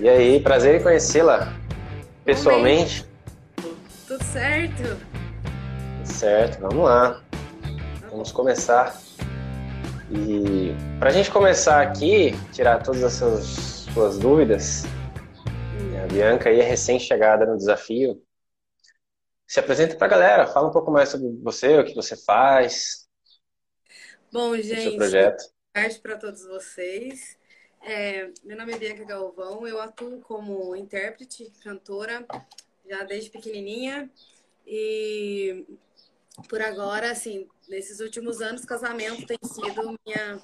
E aí, prazer em conhecê-la pessoalmente. Tudo certo? Tudo certo, vamos lá. Vamos começar. E para a gente começar aqui, tirar todas essas suas dúvidas, a Bianca aí é recém-chegada no desafio. Se apresenta para a galera, fala um pouco mais sobre você, o que você faz. Bom, gente, seu projeto. tarde para todos vocês. É, meu nome é Bianca Galvão, eu atuo como intérprete, cantora, já desde pequenininha. E por agora, assim, nesses últimos anos, casamento tem sido minha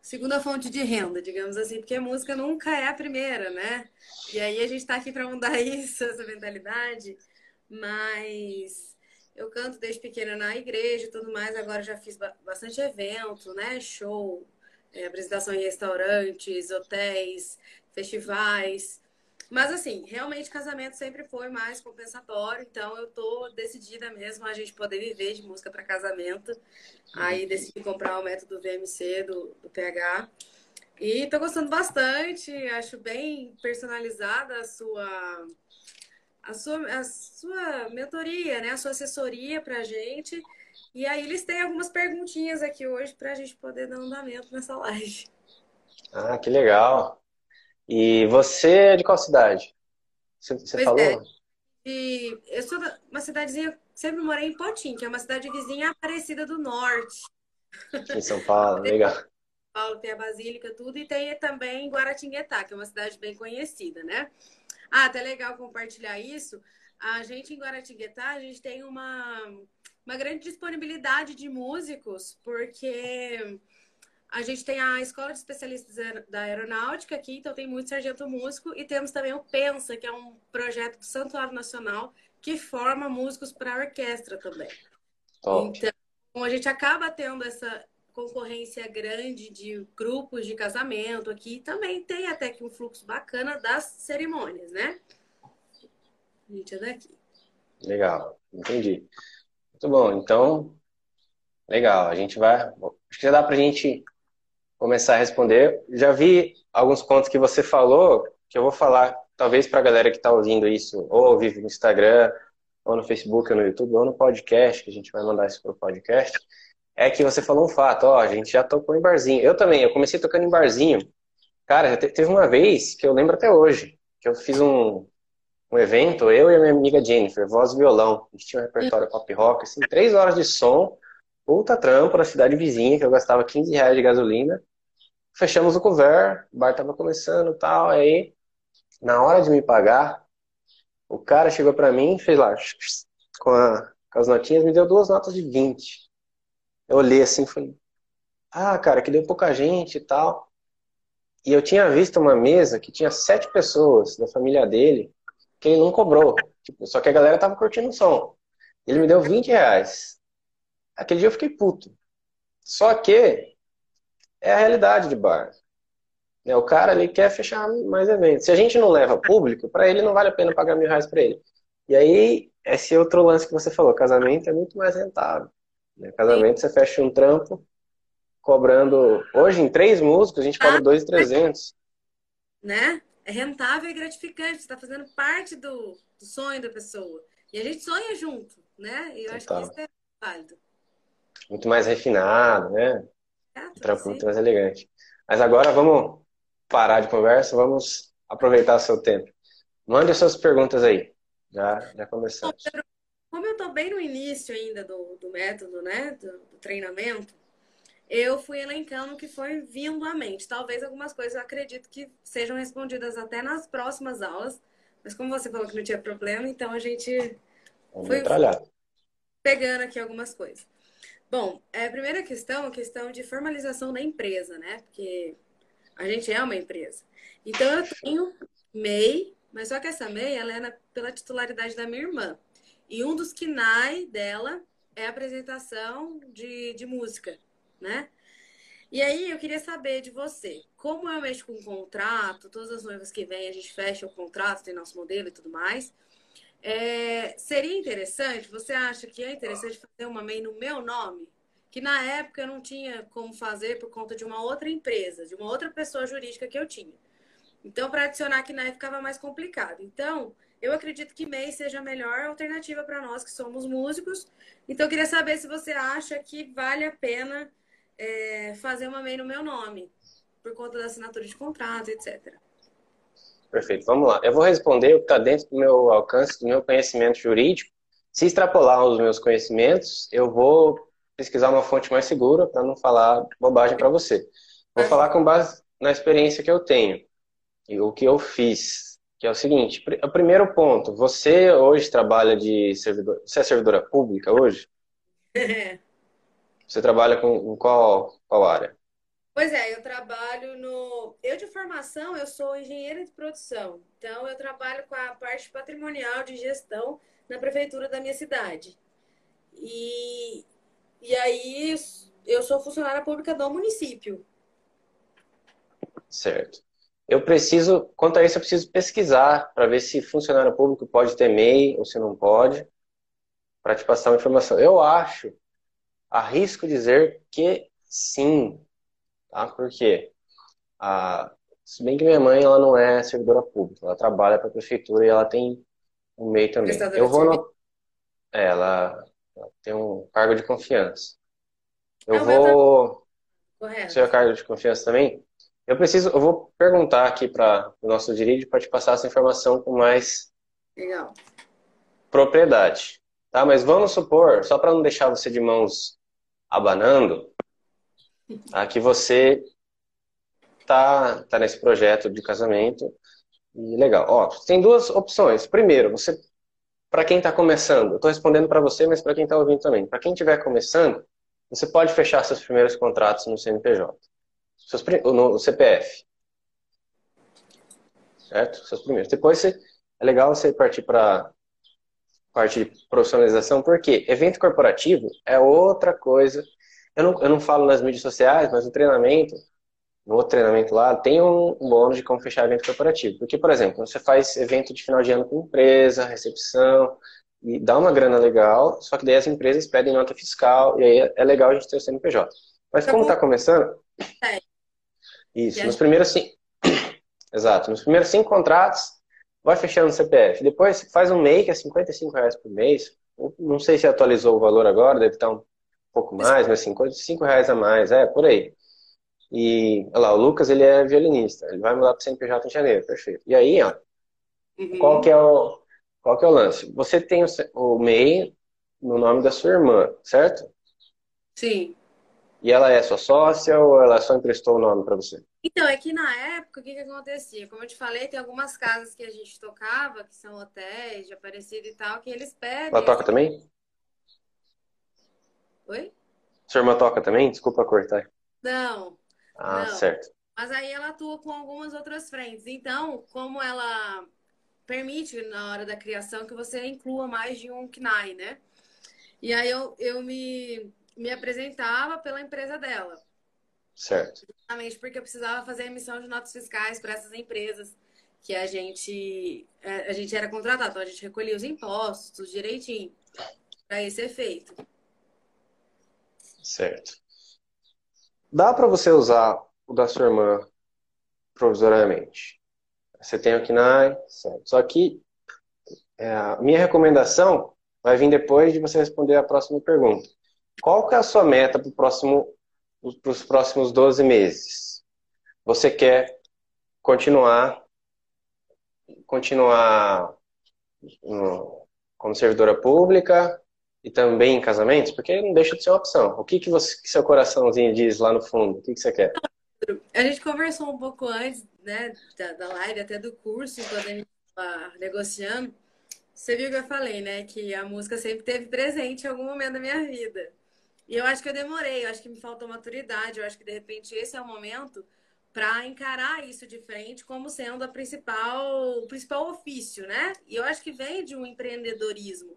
segunda fonte de renda, digamos assim, porque música nunca é a primeira, né? E aí a gente está aqui para mudar isso, essa mentalidade. Mas eu canto desde pequena na igreja e tudo mais, agora já fiz bastante evento, né? Show, é, apresentação em restaurantes, hotéis, festivais. Mas assim, realmente casamento sempre foi mais compensatório, então eu tô decidida mesmo a gente poder viver de música para casamento. Aí decidi comprar o método VMC do, do PH. E tô gostando bastante, acho bem personalizada a sua a sua, a sua mentoria, né? A sua assessoria pra gente. E aí eles têm algumas perguntinhas aqui hoje para a gente poder dar andamento nessa live. Ah, que legal. E você é de qual cidade? Você, você falou? É. E eu sou de uma cidadezinha, sempre morei em Potim, que é uma cidade vizinha Aparecida do Norte. Em São Paulo, legal. São Paulo tem a Basílica, tudo, e tem também Guaratinguetá, que é uma cidade bem conhecida, né? Ah, até legal compartilhar isso. A gente em Guaratinguetá, a gente tem uma uma grande disponibilidade de músicos, porque a gente tem a Escola de Especialistas da Aeronáutica aqui, então tem muito sargento músico, e temos também o Pensa, que é um projeto do Santuário Nacional que forma músicos para orquestra também. Top. Então, a gente acaba tendo essa concorrência grande de grupos de casamento aqui, também tem até que um fluxo bacana das cerimônias, né? A gente é daqui. Legal, entendi. Muito bom. Então, legal. A gente vai. Acho que já dá para a gente começar a responder. Já vi alguns pontos que você falou, que eu vou falar, talvez para a galera que está ouvindo isso, ou ao vivo no Instagram, ou no Facebook, ou no YouTube, ou no podcast, que a gente vai mandar isso para o podcast. É que você falou um fato, ó, a gente já tocou em barzinho. Eu também, eu comecei tocando em barzinho. Cara, teve uma vez que eu lembro até hoje, que eu fiz um, um evento, eu e a minha amiga Jennifer, voz e violão. A gente tinha um repertório pop rock, assim, três horas de som, puta trampo na cidade vizinha, que eu gastava 15 reais de gasolina. Fechamos o cover, o bar tava começando tal, aí, na hora de me pagar, o cara chegou para mim, fez lá, com, a, com as notinhas, me deu duas notas de 20. Eu olhei assim falei, ah, cara, que deu pouca gente e tal. E eu tinha visto uma mesa que tinha sete pessoas da família dele, que ele não cobrou. Tipo, só que a galera tava curtindo o som. Ele me deu 20 reais. Aquele dia eu fiquei puto. Só que é a realidade de bar. Né, o cara ali quer fechar mais eventos. Se a gente não leva público, para ele não vale a pena pagar mil reais para ele. E aí, esse outro lance que você falou, casamento é muito mais rentável. Né? Casamento você fecha um trampo cobrando. Hoje, em três músicos, a gente cobra ah, dois trezentos. Né? É rentável e gratificante, você está fazendo parte do, do, sonho da pessoa. E a gente sonha junto, né? E eu Total. acho que isso é válido. Muito mais refinado, né? É, um trampo muito mais elegante. Mas agora vamos parar de conversa, vamos aproveitar o seu tempo. Mande as suas perguntas aí. Já, já começamos. Como eu estou bem no início ainda do, do método, né? do, do treinamento, eu fui elencando o que foi vindo à mente. Talvez algumas coisas eu acredito que sejam respondidas até nas próximas aulas, mas como você falou que não tinha problema, então a gente Vamos foi pegando aqui algumas coisas. Bom, é, a primeira questão, a questão de formalização da empresa, né? Porque a gente é uma empresa. Então eu tenho MEI, mas só que essa MEI ela é na, pela titularidade da minha irmã. E um dos KNAI dela é a apresentação de, de música né? E aí eu queria saber de você, como eu mexo com o contrato, todas as noivas que vêm a gente fecha o contrato, tem nosso modelo e tudo mais. É, seria interessante, você acha que é interessante fazer uma MEI no meu nome? Que na época eu não tinha como fazer por conta de uma outra empresa, de uma outra pessoa jurídica que eu tinha. Então, para adicionar KNAI ficava mais complicado. Então, eu acredito que MEI seja a melhor alternativa para nós que somos músicos. Então, eu queria saber se você acha que vale a pena é, fazer uma MEI no meu nome, por conta da assinatura de contrato, etc. Perfeito, vamos lá. Eu vou responder o que está dentro do meu alcance, do meu conhecimento jurídico. Se extrapolar os meus conhecimentos, eu vou pesquisar uma fonte mais segura para não falar bobagem para você. Vou falar com base na experiência que eu tenho e o que eu fiz, que é o seguinte: o primeiro ponto, você hoje trabalha de servidor, você é servidora pública hoje? Você trabalha com qual, qual área? Pois é, eu trabalho no. Eu, de formação, eu sou engenheira de produção. Então, eu trabalho com a parte patrimonial de gestão na prefeitura da minha cidade. E, e aí, eu sou funcionária pública do município. Certo. Eu preciso, quanto a isso, eu preciso pesquisar para ver se funcionário público pode ter MEI ou se não pode, para te passar uma informação. Eu acho, arrisco dizer que sim, tá? Porque, ah, se bem que minha mãe ela não é servidora pública, ela trabalha para a prefeitura e ela tem um MEI também. Eu vou no... É, ela, ela, tem um cargo de confiança. Eu ah, vou. Correto. Seu cargo de confiança também? Eu preciso, eu vou perguntar aqui para o nosso dirige para te passar essa informação com mais Legal. propriedade. Tá? Mas vamos supor, só para não deixar você de mãos abanando, tá? que você tá, tá nesse projeto de casamento e legal. Ó, tem duas opções. Primeiro, você para quem está começando, eu estou respondendo para você, mas para quem está ouvindo também. Para quem estiver começando, você pode fechar seus primeiros contratos no CNPJ seus, no CPF. Certo? Seus primeiros. Depois você, é legal você partir para parte de profissionalização, porque evento corporativo é outra coisa. Eu não, eu não falo nas mídias sociais, mas no treinamento, no outro treinamento lá, tem um, bônus de como fechar evento corporativo. Porque, por exemplo, você faz evento de final de ano com empresa, recepção, e dá uma grana legal, só que daí as empresas pedem nota fiscal, e aí é legal a gente ter o CNPJ. Mas tá como está começando, é. Isso, nos primeiros cinco. Exato, nos primeiros cinco contratos, vai fechando o CPF. Depois faz um MEI, que é 55 reais por mês. Não sei se atualizou o valor agora, deve estar um pouco mais, mas 55 reais a mais, é, por aí. E, olha lá, o Lucas, ele é violinista, ele vai mudar para o CNPJ em janeiro, perfeito. E aí, ó, uhum. qual que é o, qual que é o lance? Você tem o, o MEI no nome da sua irmã, certo? Sim. E ela é sua sócia ou ela só emprestou o nome para você? Então, é que na época, o que, que acontecia? Como eu te falei, tem algumas casas que a gente tocava, que são hotéis de Aparecida e tal, que eles pedem. Ela toca também? Oi? Sua irmã toca também? Desculpa cortar. Não. Ah, não. certo. Mas aí ela atua com algumas outras frentes. Então, como ela permite na hora da criação que você inclua mais de um KNAI, né? E aí eu, eu me me apresentava pela empresa dela. Certo. Justamente porque eu precisava fazer a emissão de notas fiscais para essas empresas que a gente, é, a gente era contratado. Então, a gente recolhia os impostos direitinho para esse efeito. Certo. Dá para você usar o da sua irmã provisoriamente. Você tem o KNAI, certo. Só que é, a minha recomendação vai vir depois de você responder a próxima pergunta. Qual que é a sua meta para próximo, os próximos 12 meses? Você quer continuar continuar como servidora pública e também em casamentos? Porque não deixa de ser uma opção. O que, que, você, que seu coraçãozinho diz lá no fundo? O que, que você quer? A gente conversou um pouco antes né, da, da live, até do curso, quando a gente estava negociando. Você viu que eu falei, né? Que a música sempre teve presente em algum momento da minha vida. E eu acho que eu demorei, eu acho que me faltou maturidade, eu acho que de repente esse é o momento para encarar isso de frente como sendo a principal, o principal ofício, né? E eu acho que vem de um empreendedorismo.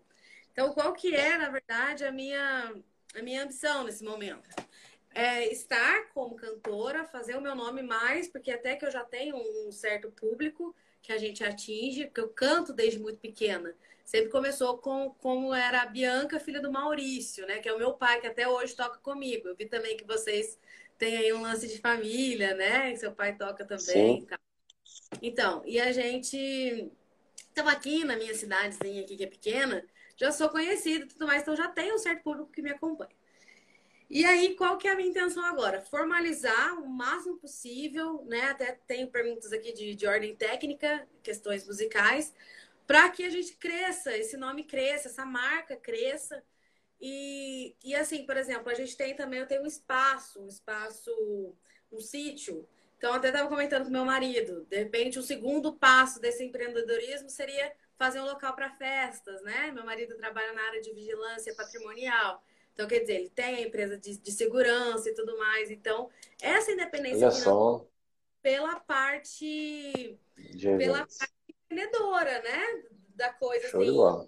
Então, qual que é, na verdade, a minha, a minha ambição nesse momento? É estar como cantora, fazer o meu nome mais, porque até que eu já tenho um certo público que a gente atinge, porque eu canto desde muito pequena sempre começou com como era a Bianca, filha do Maurício, né? Que é o meu pai, que até hoje toca comigo. Eu vi também que vocês têm aí um lance de família, né? Que seu pai toca também. Tá? Então, e a gente estava aqui na minha cidadezinha aqui, que é pequena, já sou conhecida e tudo mais, então já tenho um certo público que me acompanha. E aí, qual que é a minha intenção agora? Formalizar o máximo possível, né? Até tenho perguntas aqui de, de ordem técnica, questões musicais, para que a gente cresça, esse nome cresça, essa marca cresça. E, e assim, por exemplo, a gente tem também, eu tenho um espaço, um espaço, um sítio. Então, até estava comentando com meu marido, de repente, o segundo passo desse empreendedorismo seria fazer um local para festas, né? Meu marido trabalha na área de vigilância patrimonial. Então, quer dizer, ele tem a empresa de, de segurança e tudo mais. Então, essa independência só. pela parte pela parte empreendedora, né? Da coisa Show assim. De bola.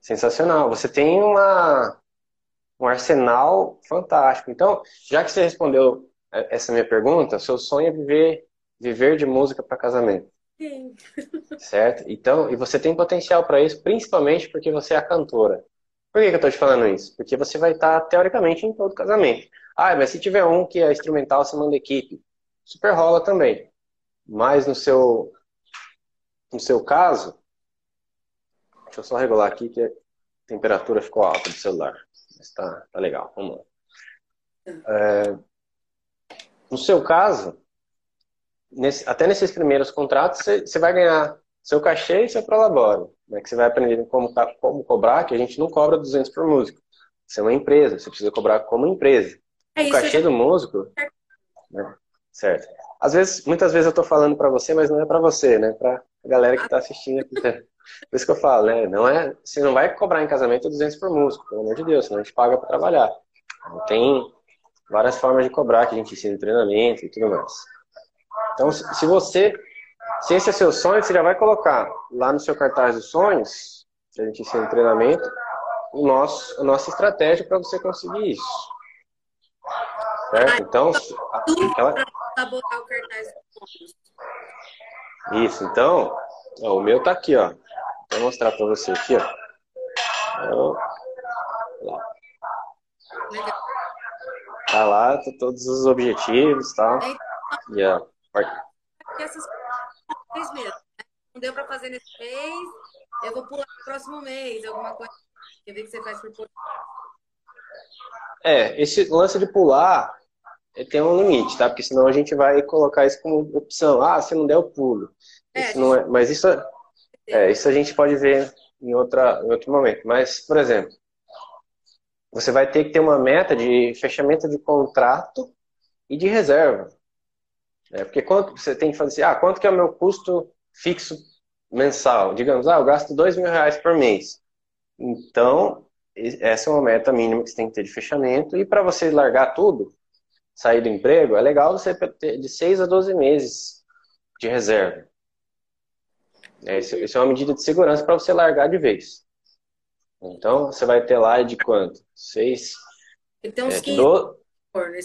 Sensacional. Você tem uma, um arsenal fantástico. Então, já que você respondeu essa minha pergunta, seu sonho é viver, viver de música para casamento. Sim. Certo? Então, e você tem potencial para isso, principalmente porque você é a cantora. Por que, que eu estou te falando isso? Porque você vai estar, teoricamente, em todo casamento. Ah, mas se tiver um que é instrumental, você manda equipe. Super rola também. Mas no seu, no seu caso, deixa eu só regular aqui que a temperatura ficou alta do celular. Mas tá, legal, vamos lá. É, no seu caso, nesse, até nesses primeiros contratos, você, você vai ganhar seu cachê e seu prolabore, né, que você vai aprender como, como cobrar, que a gente não cobra 200 por músico. Você é uma empresa, você precisa cobrar como empresa. É o cachê do músico... Né, certo. Às vezes, muitas vezes eu estou falando para você, mas não é para você, né? Para a galera que está assistindo aqui. Por isso que eu falo, né? Não é, você não vai cobrar em casamento 200 por músico, pelo amor de Deus, senão a gente paga para trabalhar. Tem várias formas de cobrar que a gente ensina em treinamento e tudo mais. Então, se você se esse é seu sonho, você já vai colocar lá no seu cartaz dos sonhos, que a gente ensina em treinamento, o nosso, a nossa estratégia para você conseguir isso. Certo? Então, aquela... Isso, então, ó, o meu tá aqui, ó. Vou mostrar para você aqui, ó. Então, lá. Tá lá, tá todos os objetivos e tal. E, ó, essas mês mesmo. Né? Não deu para fazer nesse mês, eu vou pular no próximo mês, alguma coisa. Quer ver que você faz por É, esse lance de pular tem um limite, tá? Porque senão a gente vai colocar isso como opção. Ah, se não der, eu pulo. É, isso não é, mas isso, é, isso a gente pode ver em, outra, em outro momento. Mas, por exemplo, você vai ter que ter uma meta de fechamento de contrato e de reserva. É, porque quanto você tem que fazer assim, ah, quanto que é o meu custo fixo mensal? Digamos, ah, eu gasto dois mil reais por mês. Então, essa é uma meta mínima que você tem que ter de fechamento. E para você largar tudo, sair do emprego, é legal você ter de 6 a 12 meses de reserva. É, isso é uma medida de segurança para você largar de vez. Então, você vai ter lá de quanto? 6. Então, uns é, 15 do...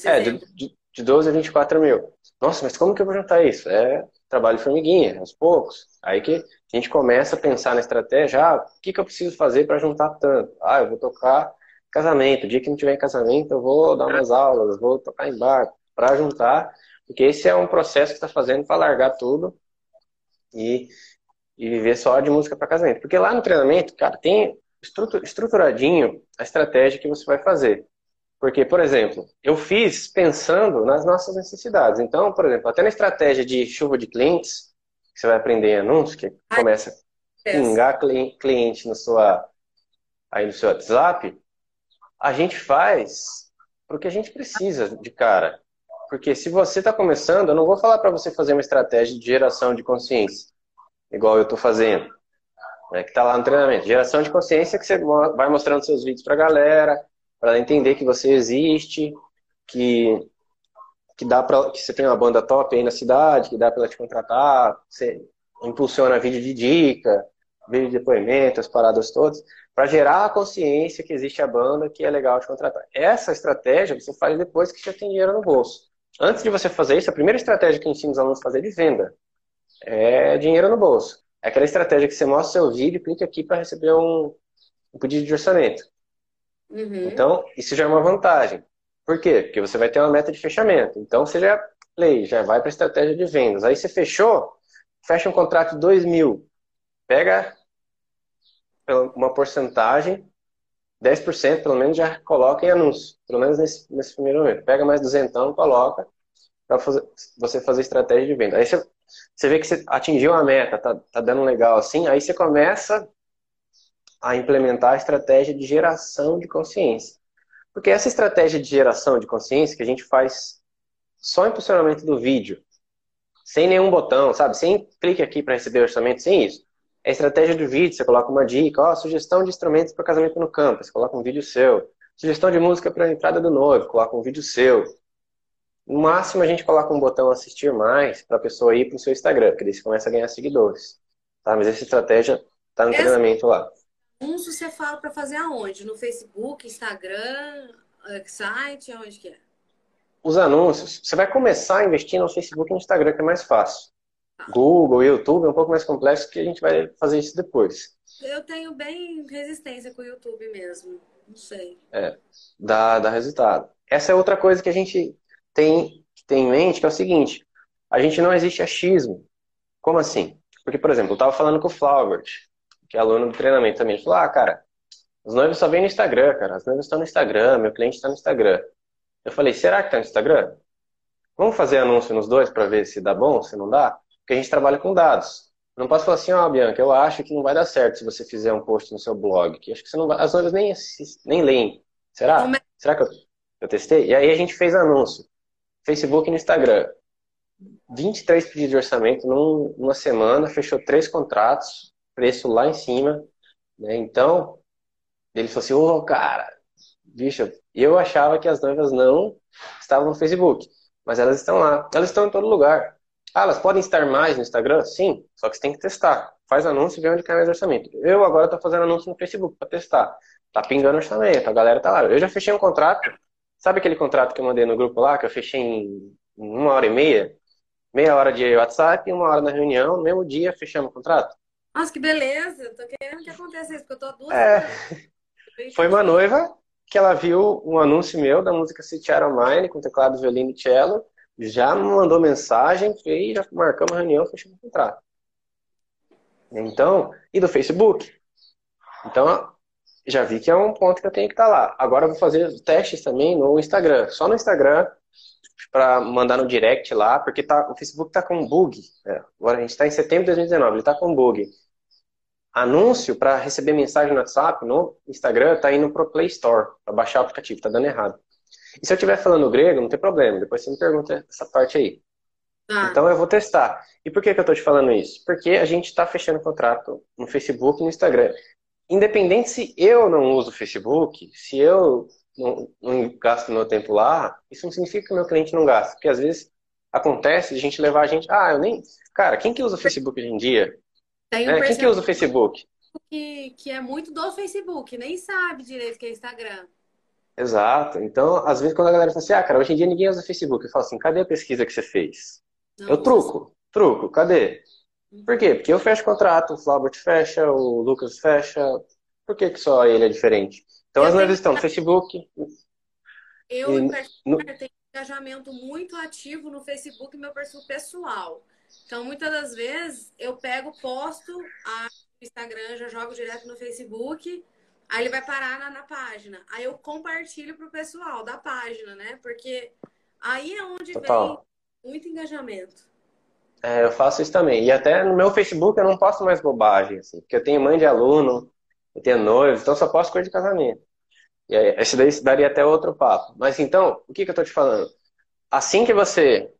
é, de, de, de 12 a 24 mil. Nossa, mas como que eu vou juntar isso? É trabalho formiguinha, aos poucos. Aí que a gente começa a pensar na estratégia, ah, o que, que eu preciso fazer para juntar tanto? Ah, eu vou tocar casamento. O dia que não tiver casamento, eu vou dar umas aulas, vou tocar em barco, para juntar, porque esse é um processo que está fazendo para largar tudo e, e viver só de música para casamento. Porque lá no treinamento, cara, tem estruturadinho a estratégia que você vai fazer. Porque, por exemplo, eu fiz pensando nas nossas necessidades. Então, por exemplo, até na estratégia de chuva de clientes, que você vai aprender em anúncios, que começa a pingar cliente no, sua, aí no seu WhatsApp, a gente faz porque a gente precisa de cara. Porque se você está começando, eu não vou falar para você fazer uma estratégia de geração de consciência, igual eu estou fazendo, né, que está lá no treinamento. Geração de consciência que você vai mostrando seus vídeos para a galera, para ela entender que você existe, que que dá para que você tem uma banda top aí na cidade, que dá para ela te contratar, você impulsiona vídeo de dica, vídeo de depoimento, as paradas todas, para gerar a consciência que existe a banda, que é legal de contratar. Essa estratégia você faz depois que já tem dinheiro no bolso. Antes de você fazer isso, a primeira estratégia que ensino os alunos a fazer é de venda. É dinheiro no bolso. É aquela estratégia que você mostra seu vídeo, clica aqui para receber um, um pedido de orçamento. Uhum. Então, isso já é uma vantagem. Por quê? Porque você vai ter uma meta de fechamento. Então, você já play, já vai para estratégia de vendas. Aí você fechou, fecha um contrato de 2 mil, pega uma porcentagem, 10% pelo menos já coloca em anúncio, pelo menos nesse, nesse primeiro momento. Pega mais duzentão, coloca para você fazer estratégia de venda. Aí você, você vê que você atingiu a meta, tá, tá dando legal assim, aí você começa a implementar a estratégia de geração de consciência. Porque essa estratégia de geração de consciência que a gente faz só em posicionamento do vídeo, sem nenhum botão, sabe? Sem clique aqui para receber orçamento, sem isso. É a estratégia do vídeo, você coloca uma dica, ó, sugestão de instrumentos para casamento no campo, você coloca um vídeo seu. Sugestão de música para a entrada do noivo, coloca um vídeo seu. No máximo a gente coloca um botão assistir mais para a pessoa ir para o seu Instagram, porque daí você começa a ganhar seguidores. Tá? Mas essa estratégia está no essa... treinamento lá. Anúncio você fala para fazer aonde? No Facebook, Instagram, site, aonde que é? Os anúncios, você vai começar a investir no Facebook e no Instagram, que é mais fácil. Google, YouTube é um pouco mais complexo, que a gente vai fazer isso depois. Eu tenho bem resistência com o YouTube mesmo. Não sei. É, dá, dá resultado. Essa é outra coisa que a gente tem, tem em mente, que é o seguinte. A gente não existe achismo. Como assim? Porque, por exemplo, eu estava falando com o Flaubert que é aluno do treinamento também, ele falou, ah, cara, os noivos só vêm no Instagram, cara, as noivas estão no Instagram, meu cliente está no Instagram. Eu falei, será que está no Instagram? Vamos fazer anúncio nos dois para ver se dá bom, se não dá? Porque a gente trabalha com dados. não posso falar assim, ó, oh, Bianca, eu acho que não vai dar certo se você fizer um post no seu blog, que acho que você não vai... as noivas nem, assistem, nem leem. Será? É? Será que eu, eu testei? E aí a gente fez anúncio. Facebook e no Instagram. 23 pedidos de orçamento num, numa semana, fechou três contratos, preço lá em cima, né? Então, ele falou assim, ô, oh, cara, bicho, eu achava que as noivas não estavam no Facebook, mas elas estão lá, elas estão em todo lugar. Ah, elas podem estar mais no Instagram? Sim, só que você tem que testar. Faz anúncio e vê onde cai mais orçamento. Eu agora estou fazendo anúncio no Facebook para testar. Tá pingando orçamento, a galera tá lá. Eu já fechei um contrato. Sabe aquele contrato que eu mandei no grupo lá, que eu fechei em uma hora e meia? Meia hora de WhatsApp e uma hora na reunião, no mesmo dia fechamos o contrato. Nossa, que beleza! Tô querendo que aconteça isso, porque eu tô duas é... Foi uma noiva que ela viu um anúncio meu da música Sitiara Mine com teclado, violino e cello, já mandou mensagem, e já marcamos reunião, fechamos o contrato. Então, e do Facebook? Então, já vi que é um ponto que eu tenho que estar tá lá. Agora eu vou fazer testes também no Instagram. Só no Instagram, para mandar no direct lá, porque tá, o Facebook está com um bug. É, agora a gente está em setembro de 2019, ele está com bug. Anúncio para receber mensagem no WhatsApp, no Instagram, está indo para o Play Store, para baixar o aplicativo, está dando errado. E se eu estiver falando grego, não tem problema, depois você me pergunta essa parte aí. Ah. Então eu vou testar. E por que, que eu estou te falando isso? Porque a gente está fechando contrato no Facebook e no Instagram. Independente se eu não uso o Facebook, se eu não, não gasto meu tempo lá, isso não significa que o meu cliente não gasta. Porque às vezes acontece de a gente levar a gente. Ah, eu nem. Cara, quem que usa o Facebook hoje em dia? Tem um é, quem que usa o Facebook? Que, que é muito do Facebook, nem sabe direito que é Instagram. Exato. Então, às vezes, quando a galera fala assim, ah, cara, hoje em dia ninguém usa Facebook, eu falo assim, cadê a pesquisa que você fez? Não, eu truco, truco, cadê? Uhum. Por quê? Porque eu fecho contrato, o Flaubert fecha, o Lucas fecha. Por que, que só ele é diferente? Então eu as noivas estão no Facebook. Eu, em particular, tenho engajamento muito ativo no Facebook meu perfil pessoal. Então, muitas das vezes, eu pego, posto a Instagram, já jogo direto no Facebook, aí ele vai parar na, na página. Aí eu compartilho pro pessoal da página, né? Porque aí é onde Total. vem muito engajamento. É, eu faço isso também. E até no meu Facebook eu não posto mais bobagem, assim, porque eu tenho mãe de aluno, eu tenho noivo, então só posso coisa de casamento. E aí, esse daí daria até outro papo. Mas então, o que, que eu tô te falando? Assim que você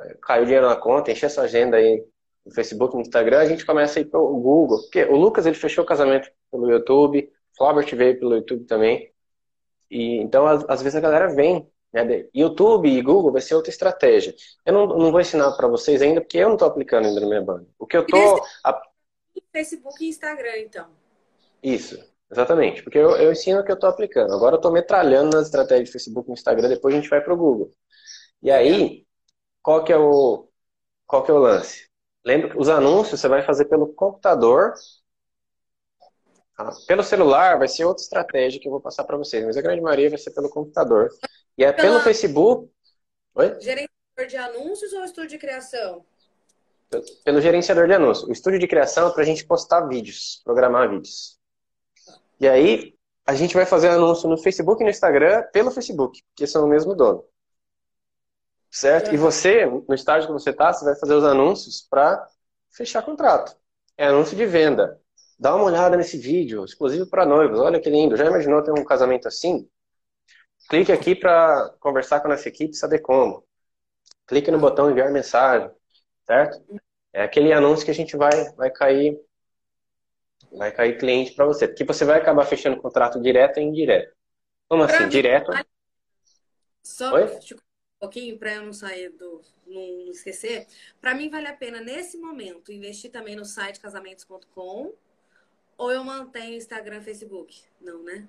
eh, caiu dinheiro na conta, encher sua agenda aí no Facebook, no Instagram, a gente começa a ir pro Google. Porque o Lucas, ele fechou o casamento pelo YouTube, o Flobert veio pelo YouTube também. E, então, às, vezes a galera vem né? YouTube e Google vai ser outra estratégia. Eu não, não vou ensinar para vocês ainda, porque eu não estou aplicando ainda na minha banda. O que eu tô... A... Facebook e Instagram, então. Isso, exatamente. Porque eu, eu ensino o que eu estou aplicando. Agora eu estou metralhando nas estratégias de Facebook e Instagram, depois a gente vai para o Google. E aí, qual que é o, qual que é o lance? Lembra que os anúncios você vai fazer pelo computador. Pelo celular vai ser outra estratégia que eu vou passar para vocês, mas a grande maioria vai ser pelo computador. E é pelo Facebook. Oi? Gerenciamento de anúncios ou estúdio de criação? Pelo gerenciador de anúncios. O estúdio de criação é para a gente postar vídeos, programar vídeos. E aí, a gente vai fazer anúncio no Facebook e no Instagram pelo Facebook, porque são o mesmo dono. Certo? E você, no estágio que você está, você vai fazer os anúncios para fechar contrato. É anúncio de venda. Dá uma olhada nesse vídeo, exclusivo para noivos. Olha que lindo. Já imaginou ter um casamento assim? Clique aqui para conversar com a nossa equipe e saber como. Clique no botão enviar mensagem, certo? É aquele anúncio que a gente vai, vai cair vai cair cliente para você, porque você vai acabar fechando contrato direto e indireto. Como pra assim? Mim, direto? Só Oi? um pouquinho para eu não sair do não esquecer. Para mim vale a pena nesse momento investir também no site casamentos.com ou eu mantenho Instagram, Facebook? Não, né?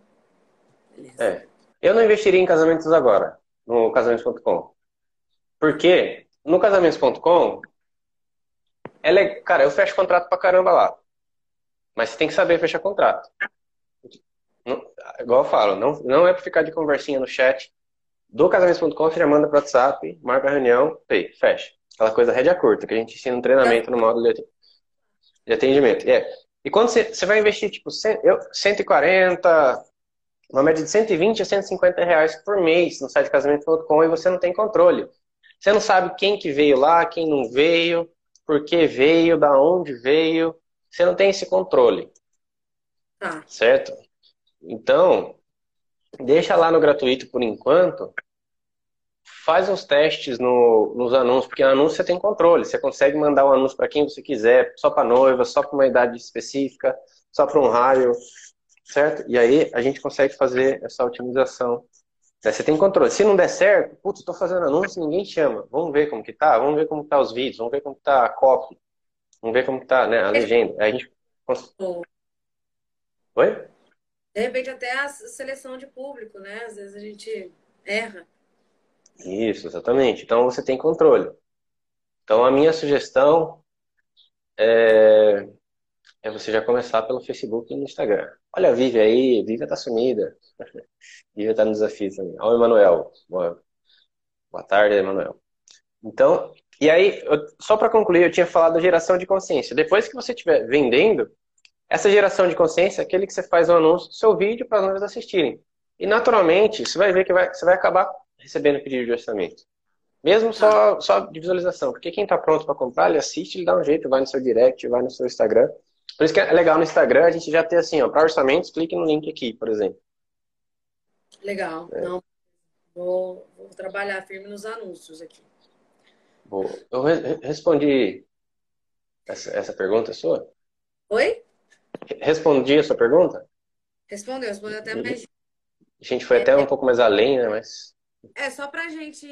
Beleza. É. Eu não investiria em casamentos agora, no casamentos.com. Porque no casamentos.com, ela é, cara, eu fecho contrato pra caramba lá. Mas você tem que saber fechar contrato. Não, igual eu falo, não, não é pra ficar de conversinha no chat. Do casamentos.com você já manda pro WhatsApp, marca a reunião, pay, fecha. Aquela coisa rédea curta que a gente ensina no treinamento no módulo de atendimento. É. E quando você, você vai investir, tipo, 140, uma média de 120 a 150 reais por mês no site casamento.com e você não tem controle. Você não sabe quem que veio lá, quem não veio, por que veio, da onde veio. Você não tem esse controle. Ah. Certo? Então, deixa lá no gratuito por enquanto. Faz uns testes no, nos anúncios, porque no anúncio você tem controle. Você consegue mandar o um anúncio para quem você quiser, só para noiva, só para uma idade específica, só para um raio certo? E aí a gente consegue fazer essa otimização. Você tem controle. Se não der certo, putz, estou fazendo anúncio, ninguém chama. Vamos ver como que tá, vamos ver como que tá os vídeos, vamos ver como que tá a copy, vamos ver como que tá, né, a legenda. Aí a gente Oi? De repente até a seleção de público, né? Às vezes a gente erra. Isso, exatamente. Então você tem controle. Então a minha sugestão é é você já começar pelo Facebook e no Instagram. Olha a aí, Vivi tá sumida. Vivi tá no desafio também. Olha o Emanuel. Boa, tarde, Emanuel. Então, e aí, eu, só para concluir, eu tinha falado da geração de consciência. Depois que você estiver vendendo, essa geração de consciência é aquele que você faz o um anúncio do seu vídeo para as assistirem. E naturalmente, você vai ver que vai, você vai acabar recebendo pedido de orçamento. Mesmo só, só de visualização. Porque quem está pronto para comprar, ele assiste, ele dá um jeito, vai no seu direct, vai no seu Instagram por isso que é legal no Instagram a gente já ter assim, ó, para orçamentos, clique no link aqui, por exemplo. Legal. É. Não, vou, vou, trabalhar firme nos anúncios aqui. Vou. Eu re respondi essa, essa pergunta sua? Oi? Respondi a sua pergunta? Respondeu, respondeu até mais. A gente foi até um pouco mais além, né? Mas. É, só pra gente.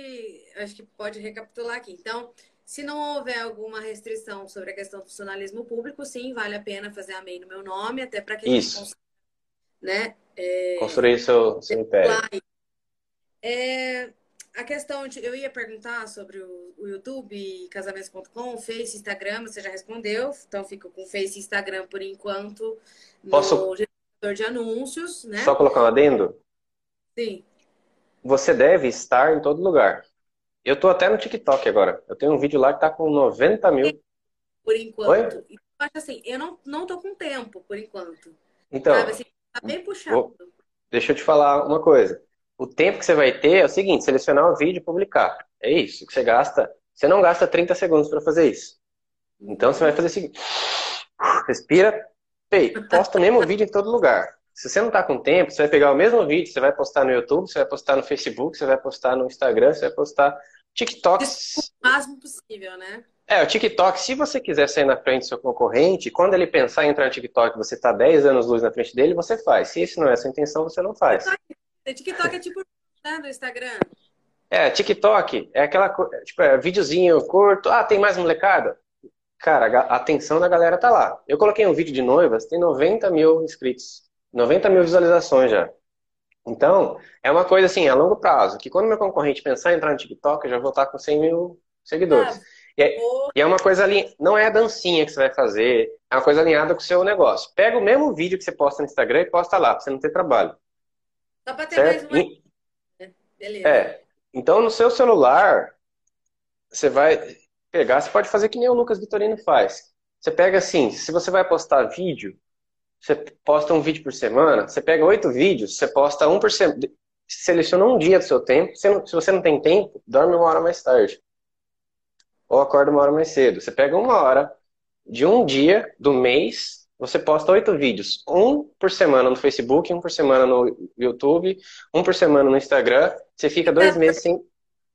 Acho que pode recapitular aqui. Então, se não houver alguma restrição sobre a questão do funcionalismo público, sim, vale a pena fazer a MEI no meu nome, até para que Isso. a consiga né, é, construir seu, seu império. É, a questão de. Eu ia perguntar sobre o, o YouTube, casamentos.com, Face, Instagram, você já respondeu, então fico com Face e Instagram por enquanto Posso... no gerador de anúncios, né? Só colocar um adendo? Sim. Você deve estar em todo lugar. Eu tô até no TikTok agora. Eu tenho um vídeo lá que tá com 90 mil. Por enquanto. Oi? Eu assim, eu não, não tô com tempo, por enquanto. Então. Sabe, assim, tá bem puxado. Vou... Deixa eu te falar uma coisa. O tempo que você vai ter é o seguinte: selecionar o vídeo e publicar. É isso que você gasta. Você não gasta 30 segundos para fazer isso. Então você vai fazer o seguinte: respira, ei, posta o mesmo vídeo em todo lugar. Se você não está com tempo, você vai pegar o mesmo vídeo, você vai postar no YouTube, você vai postar no Facebook, você vai postar no Instagram, você vai postar TikTok. O máximo possível, né? É, o TikTok, se você quiser sair na frente do seu concorrente, quando ele pensar em entrar no TikTok, você está 10 anos luz na frente dele, você faz. Se isso não é a sua intenção, você não faz. TikTok é tipo né, do Instagram. É, TikTok é aquela tipo, é, videozinho curto. Ah, tem mais molecada? Cara, a atenção da galera tá lá. Eu coloquei um vídeo de noivas, tem 90 mil inscritos. 90 mil visualizações já. Então, é uma coisa assim, a longo prazo, que quando meu concorrente pensar em entrar no TikTok, eu já vou estar com 100 mil seguidores. Ah, e, é, e, é, uma coisa ali, não é a dancinha que você vai fazer, é uma coisa alinhada com o seu negócio. Pega o mesmo vídeo que você posta no Instagram e posta lá, pra você não ter trabalho. Só pra ter certo? mais uma... E, Beleza. É. Então, no seu celular, você vai pegar, você pode fazer que nem o Lucas Vitorino faz. Você pega assim, se você vai postar vídeo, você posta um vídeo por semana, você pega oito vídeos, você posta um por semana, seleciona um dia do seu tempo, se você não tem tempo, dorme uma hora mais tarde. Ou acorda uma hora mais cedo. Você pega uma hora de um dia do mês, você posta oito vídeos. Um por semana no Facebook, um por semana no YouTube, um por semana no Instagram. Você fica dois meses sem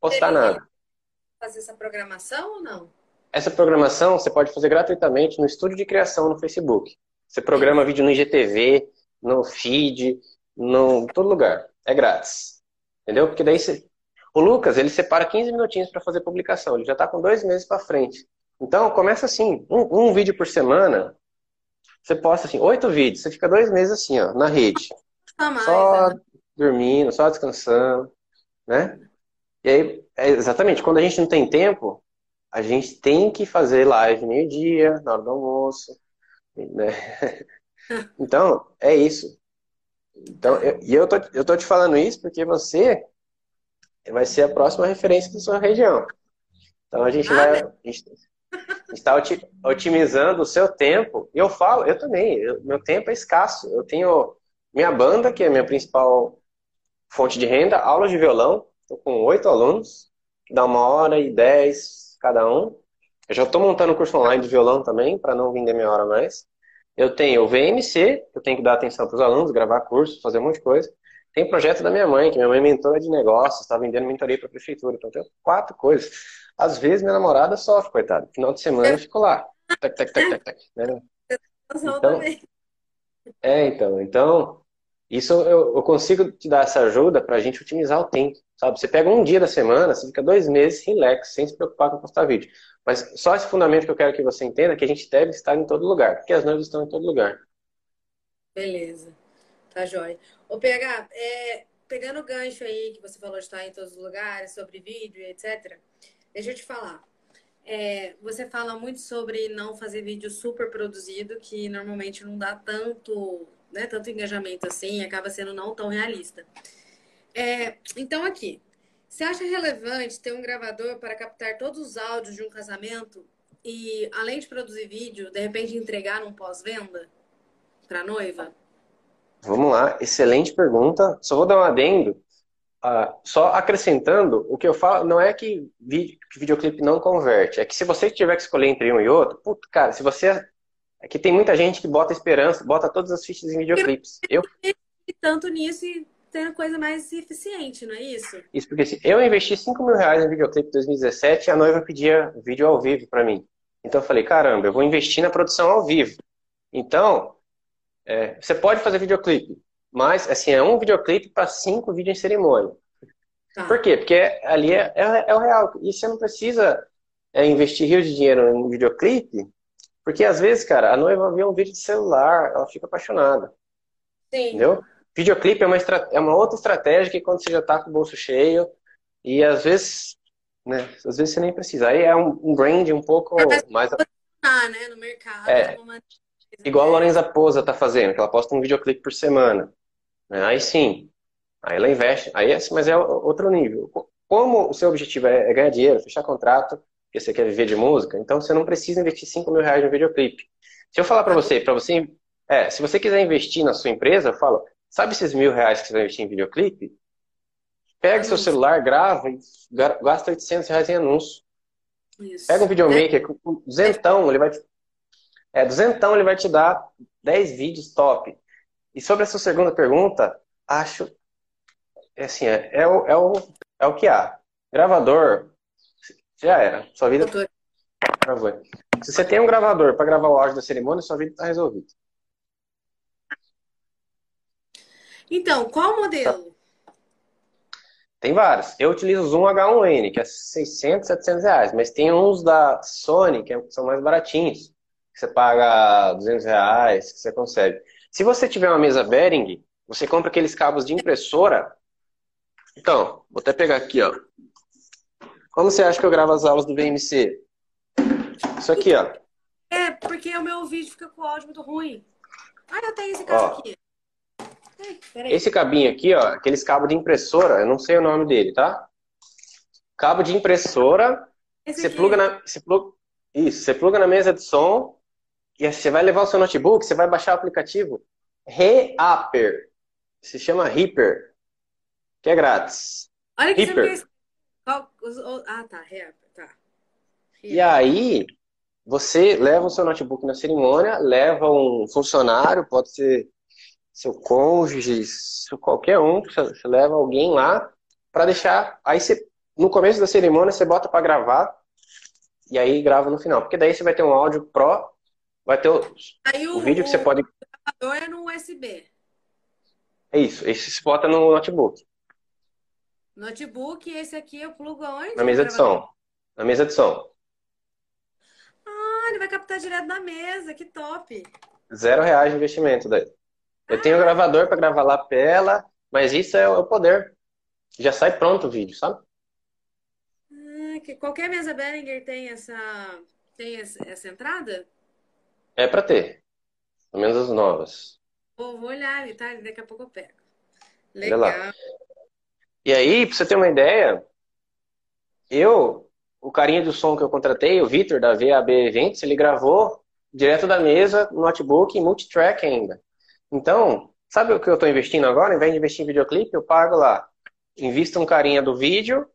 postar nada. Fazer essa programação ou não? Essa programação você pode fazer gratuitamente no estúdio de criação no Facebook. Você programa vídeo no IGTV, no feed, no todo lugar. É grátis. Entendeu? Porque daí você... O Lucas, ele separa 15 minutinhos para fazer publicação. Ele já está com dois meses para frente. Então, começa assim. Um, um, vídeo por semana. Você posta assim, oito vídeos. Você fica dois meses assim, ó, na rede. Mais, só né? dormindo, só descansando, né? E aí, é exatamente, quando a gente não tem tempo, a gente tem que fazer live meio-dia, na hora do almoço, né? Então, é isso. Então, eu, e eu tô, eu tô te falando isso porque você vai ser a próxima referência da sua região. Então, a gente vai... A gente está otimizando o seu tempo. E eu falo, eu também, eu, meu tempo é escasso. Eu tenho minha banda, que é a minha principal fonte de renda, aulas de violão. Estou com oito alunos, que dá uma hora e dez cada um. Eu já estou montando um curso online de violão também, para não vender minha hora mais. Eu tenho o VMC, que eu tenho que dar atenção para os alunos, gravar curso, fazer um monte de coisa. Tem projeto da minha mãe, que minha mãe é mentora de negócios, está vendendo mentoria para a prefeitura. Então, tem quatro coisas. Às vezes, minha namorada sofre, coitado. Final de semana eu fico lá. Tac, tac, tac, tac, tac, né? Então, é, então. Então, isso eu, eu consigo te dar essa ajuda para a gente otimizar o tempo. Sabe? Você pega um dia da semana, você fica dois meses relax, sem se preocupar com postar vídeo. Mas só esse fundamento que eu quero que você entenda, que a gente deve estar em todo lugar, porque as noivas estão em todo lugar. Beleza. Tá jóia. Ô, PH, é, pegando o gancho aí que você falou de estar em todos os lugares, sobre vídeo, etc., deixa eu te falar. É, você fala muito sobre não fazer vídeo super produzido, que normalmente não dá tanto, né, tanto engajamento assim, acaba sendo não tão realista. É, então, aqui, você acha relevante ter um gravador para captar todos os áudios de um casamento e, além de produzir vídeo, de repente entregar num pós-venda para a noiva? Vamos lá, excelente pergunta. Só vou dar um adendo. Uh, só acrescentando, o que eu falo não é que, vídeo, que videoclipe não converte, é que se você tiver que escolher entre um e outro, puto, cara, se você. É que tem muita gente que bota esperança, bota todas as fichas em videoclipes. Eu tanto nisso e ter coisa mais eficiente, não é isso? Isso, porque se eu investi 5 mil reais no videoclipe em 2017 a noiva pedia vídeo ao vivo para mim. Então eu falei, caramba, eu vou investir na produção ao vivo. Então, é, você pode fazer videoclipe, mas assim, é um videoclipe para cinco vídeos em cerimônia. Tá. Por quê? Porque ali é, é, é, o real. E você não precisa é, investir rios de dinheiro em videoclipe, porque às vezes, cara, a noiva vê um vídeo de celular, ela fica apaixonada. Sim. Entendeu? Videoclipe é uma, é uma outra estratégia que quando você já está com o bolso cheio e às vezes, né, às vezes você nem precisa. Aí é um, um brand um pouco mais... Né, no mercado. É, igual a Lorenza Posa tá fazendo, que ela posta um videoclipe por semana. Né? Aí sim, aí ela investe, aí é, mas é outro nível. Como o seu objetivo é, é ganhar dinheiro, fechar contrato, porque você quer viver de música, então você não precisa investir 5 mil reais no videoclipe. Se eu falar para você, para você, é, se você quiser investir na sua empresa, eu falo, Sabe esses mil reais que você vai investir em videoclipe? Pega seu celular, grava e gasta 800 reais em anúncio. Isso. Pega um videomaker com duzentão, ele vai te... É, duzentão ele vai te dar 10 vídeos top. E sobre essa segunda pergunta, acho... É assim, é, é, o, é, o, é o que há. Gravador, já era. Sua vida... Se você tem um gravador para gravar o áudio da cerimônia, sua vida está resolvida. Então, qual modelo? Tem vários. Eu utilizo o Zoom H1N, que é 600, 700 reais. Mas tem uns da Sony, que são mais baratinhos. Que você paga 200 reais, que você consegue. Se você tiver uma mesa Behring, você compra aqueles cabos de impressora. Então, vou até pegar aqui, ó. Como você acha que eu gravo as aulas do VMC? Isso aqui, ó. É, porque o meu vídeo fica com o áudio muito ruim. Ah, eu tenho esse cabo ó, aqui. Esse cabinho aqui, ó, aqueles cabos de impressora, eu não sei o nome dele, tá? Cabo de impressora Esse Você aqui. pluga na, você pluga, isso, você pluga na mesa de som e você vai levar o seu notebook, você vai baixar o aplicativo Reaper. Se chama Reaper, que é grátis. Olha que Reaper. Ah, tá. Reaper, tá. E aí, você leva o seu notebook na cerimônia, leva um funcionário, pode ser seu cônjuge, qualquer um, você você leva alguém lá para deixar. Aí você, no começo da cerimônia, você bota para gravar e aí grava no final, porque daí você vai ter um áudio pro, vai ter o, Aí o o, vídeo que você o pode. gravador é no USB. É isso, esse você bota no notebook, Notebook, esse aqui eu plugo aonde? na mesa de som. Na mesa de som. Ah, ele vai captar direto da mesa, que top. Zero reais de investimento daí. Eu tenho um gravador para gravar lapela, mas isso é o poder. Já sai pronto o vídeo, sabe? Ah, que qualquer mesa Behringer tem essa tem essa, entrada? É para ter. Pelo menos as novas. Vou, vou olhar tá? Daqui a pouco eu pego. Legal. E aí, pra você ter uma ideia, eu, o carinha do som que eu contratei, o Vitor, da VAB Eventos, ele gravou direto da mesa, no notebook, em multitrack ainda. Então, sabe o que eu estou investindo agora? Ao invés de investir em videoclipe, eu pago lá. Invisto um carinha do vídeo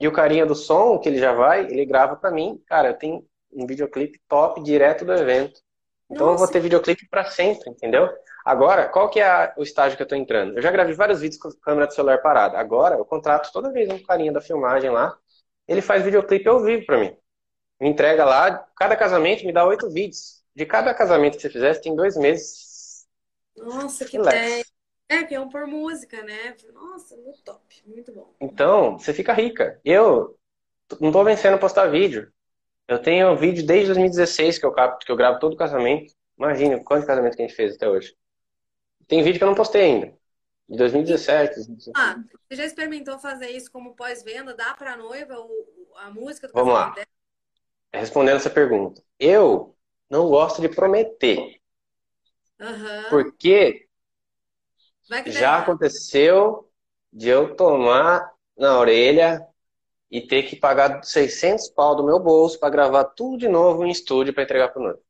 e o carinha do som, que ele já vai, ele grava pra mim. Cara, eu tenho um videoclipe top direto do evento. Então eu vou Nossa. ter videoclipe pra sempre, entendeu? Agora, qual que é a- o estágio que eu tô entrando? Eu já gravei vários vídeos com a câmera do celular parada. Agora, eu contrato toda vez um carinha da filmagem lá. Ele faz videoclipe ao vivo pra mim. Me entrega lá, cada casamento me dá oito vídeos. De cada casamento que você fizer, você tem dois meses. Nossa, que ideia. É, que é um por música, né? Nossa, muito top. Muito bom. Então, você fica rica. Eu não tô vencendo postar vídeo. Eu tenho vídeo desde 2016 que eu capto, que eu gravo todo casamento. Imagina quantos casamentos que a gente fez até hoje. Tem vídeo que eu não postei ainda. De 2017. 2017. Ah, você já experimentou fazer isso como pós-venda? Dá pra noiva o, o- a música do Vamos lá. casamento dela? Respondendo essa pergunta. Eu não gosto de prometer, Aham. porque já aconteceu de eu tomar na orelha e ter que pagar 600 pau do meu bolso para gravar tudo de novo em estúdio para entregar pro noivo,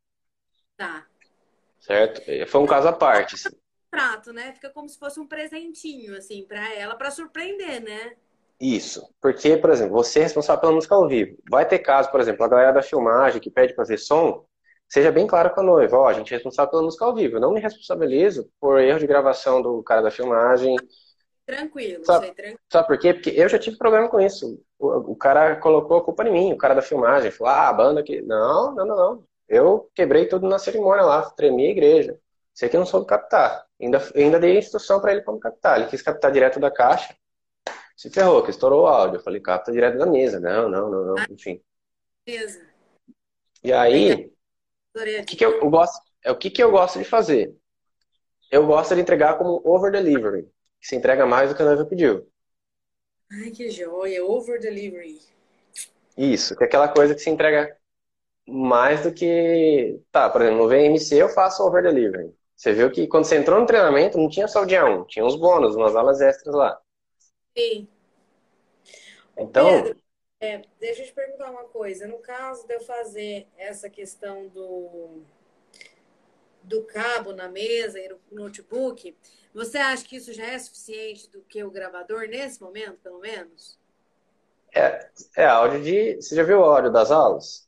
Tá. certo? Foi um caso à parte. assim. Prato, né? Fica como se fosse um presentinho, assim, pra ela, pra surpreender, né? Isso. Porque, por exemplo, você é responsável pela música ao vivo. Vai ter caso, por exemplo, a galera da filmagem que pede para ver som, seja bem claro com a noiva, ó, a gente é responsável pela música ao vivo. Eu não me responsabilizo por erro de gravação do cara da filmagem. Tranquilo, Sabe- sei, tranquilo. Sabe por quê? Porque eu já tive problema com isso. O, o cara colocou a culpa em mim, o cara da filmagem. Falou, ah, a banda aqui. Não, não, não, não. Eu quebrei tudo na cerimônia lá, tremi a igreja. Sei que não soube captar. Ainda, ainda dei instrução para ele como captar. Ele quis captar direto da caixa. Se ferrou, que estourou o áudio. Eu falei, capta direto da mesa. Não, não, não, não. Enfim. Beleza. E aí, Adorei o que, que eu, eu gosto, é o que, que eu gosto de fazer? Eu gosto de entregar como over delivery, que se entrega mais do que a noiva pediu. Ai, que joia. Over delivery. Isso, que é aquela coisa que se entrega mais do que. Tá, por exemplo, no VMC eu faço over delivery. Você viu que quando você entrou no treinamento não tinha só o dia 1, tinha uns bônus, umas aulas extras lá. Sim. Então, Pedro, é, deixa eu te perguntar uma coisa. No caso de eu fazer essa questão do, do cabo na mesa e no notebook, você acha que isso já é suficiente do que o gravador nesse momento, pelo menos? é áudio de. Você já viu o áudio das aulas?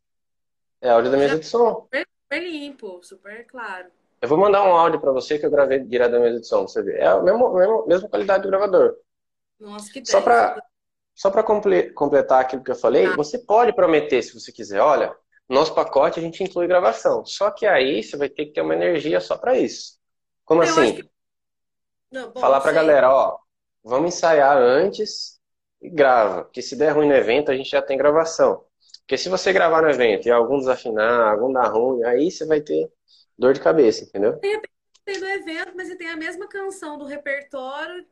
É áudio da mesa de som. Super limpo, super claro. Eu vou mandar um áudio pra você que eu gravei direto da mesa de som, pra você ver. É a mesma, mesma, mesma qualidade do gravador. Nossa, que Só para só para completar aquilo que eu falei, Ah. você pode prometer, se você quiser, olha, nosso pacote a gente inclui gravação. Só que aí você vai ter que ter uma energia só para isso. Como Eu assim? que- Não, bom, Falar pra sei. galera, ó, vamos ensaiar antes e grava. Porque se der ruim no evento, a gente já tem gravação. Porque se você gravar no evento e algum desafinar, algum dar ruim, aí você vai ter dor de cabeça, entendeu? Tem do evento, mas você tem a mesma canção do repertório a-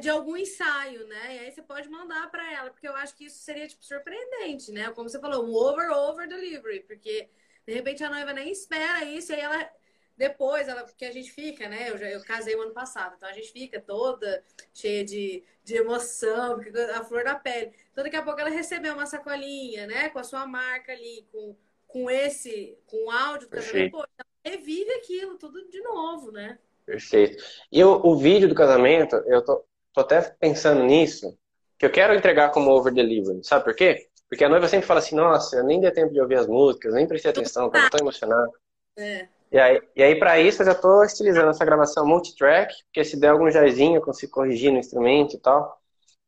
de algum ensaio, né? E aí você pode mandar pra ela, porque eu acho que isso seria tipo surpreendente, né? Como você falou, um over over delivery, porque de repente a noiva nem espera isso e aí ela depois, ela, porque a gente fica, né? Eu, já, eu casei o ano passado, então a gente fica toda cheia de, de emoção, a flor da pele. Então daqui a pouco ela recebeu uma sacolinha, né? Com a sua marca ali, com, com esse, com o áudio do casamento, revive aquilo tudo de novo, né? Perfeito. E o, o vídeo do casamento, eu tô, tô até pensando nisso, que eu quero entregar como over delivery. Sabe por quê? Porque a noiva sempre fala assim, nossa, eu nem dei tempo de ouvir as músicas, nem prestei atenção, porque eu tô emocionado. É. E aí, e aí para isso, eu já estou estilizando essa gravação multitrack, porque se der algum jaizinho, eu consigo corrigir no instrumento e tal.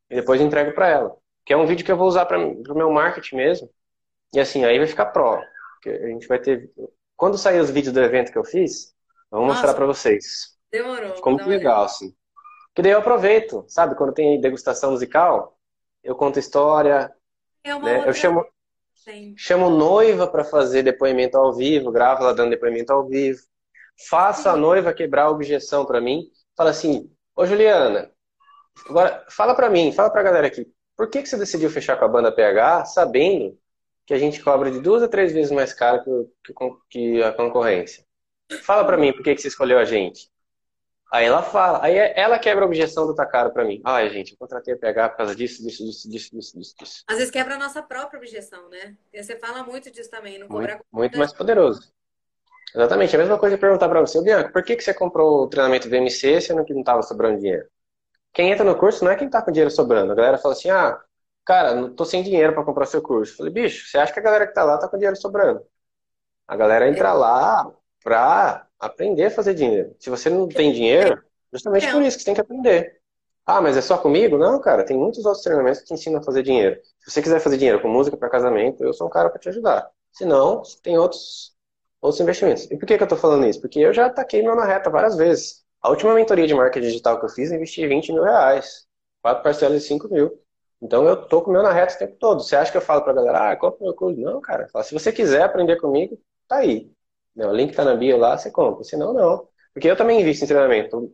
E depois entrego para ela. Que é um vídeo que eu vou usar para o meu marketing mesmo. E assim, aí vai ficar pro. A gente vai ter. Quando sair os vídeos do evento que eu fiz, eu vou Nossa, mostrar para vocês. Demorou. Ficou muito legal, assim. Que daí eu aproveito, sabe? Quando tem degustação musical, eu conto história. É uma né? outra... Eu chamo, Sim. Chamo noiva para fazer depoimento ao vivo, gravo ela dando depoimento ao vivo. Faço a noiva quebrar a objeção para mim. Fala assim: Ô Juliana, agora fala para mim, fala para a galera aqui. Por que, que você decidiu fechar com a banda PH sabendo que a gente cobra de duas a três vezes mais caro que, que a concorrência? Fala para mim por que, que você escolheu a gente. Aí ela fala, aí ela quebra a objeção do caro pra mim. Ai, gente, eu contratei a PH por causa disso, disso, disso, disso, disso, disso. Às vezes quebra a nossa própria objeção, né? E você fala muito disso também, não cobrar Muito, muito mais poderoso. Exatamente, a mesma coisa perguntar pra você, Bianca, por que, que você comprou o treinamento VMC sendo que não tava sobrando dinheiro? Quem entra no curso não é quem tá com dinheiro sobrando. A galera fala assim, ah, cara, não tô sem dinheiro para comprar seu curso. Eu falei, bicho, você acha que a galera que tá lá tá com dinheiro sobrando? A galera entra é. lá pra aprender a fazer dinheiro. Se você não tem dinheiro, justamente por isso que você tem que aprender. Ah, mas é só comigo? Não, cara, tem muitos outros treinamentos que te ensinam a fazer dinheiro. Se você quiser fazer dinheiro com música para casamento, eu sou um cara para te ajudar. Se não, tem outros, outros investimentos. E por que, que eu estou falando isso? Porque eu já ataquei meu na reta várias vezes. A última mentoria de marketing digital que eu fiz, eu investi 20 mil reais. Quatro parcelas de 5 mil. Então eu tô com o meu na reta o tempo todo. Você acha que eu falo pra galera, ah, compra meu curso? Não, cara. Se você quiser aprender comigo, tá aí. O link tá na bio lá, você compra. Senão, não. Porque eu também invisto em treinamento.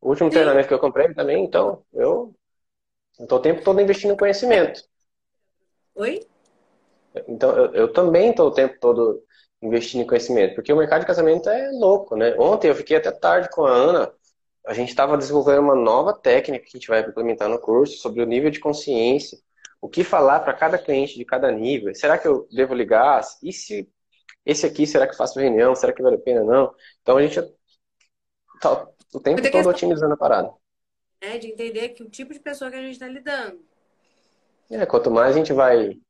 O último Sim. treinamento que eu comprei também, então, eu estou o tempo todo investindo em conhecimento. Oi? Então, eu, eu também estou o tempo todo investindo em conhecimento, porque o mercado de casamento é louco, né? Ontem eu fiquei até tarde com a Ana, a gente estava desenvolvendo uma nova técnica que a gente vai implementar no curso sobre o nível de consciência, o que falar para cada cliente de cada nível. Será que eu devo ligar? E se esse aqui, será que faço reunião? Será que vale a pena? Não. Então a gente tá o tempo todo otimizando a parada. É, de entender que o tipo de pessoa que a gente está lidando. É, quanto mais a gente vai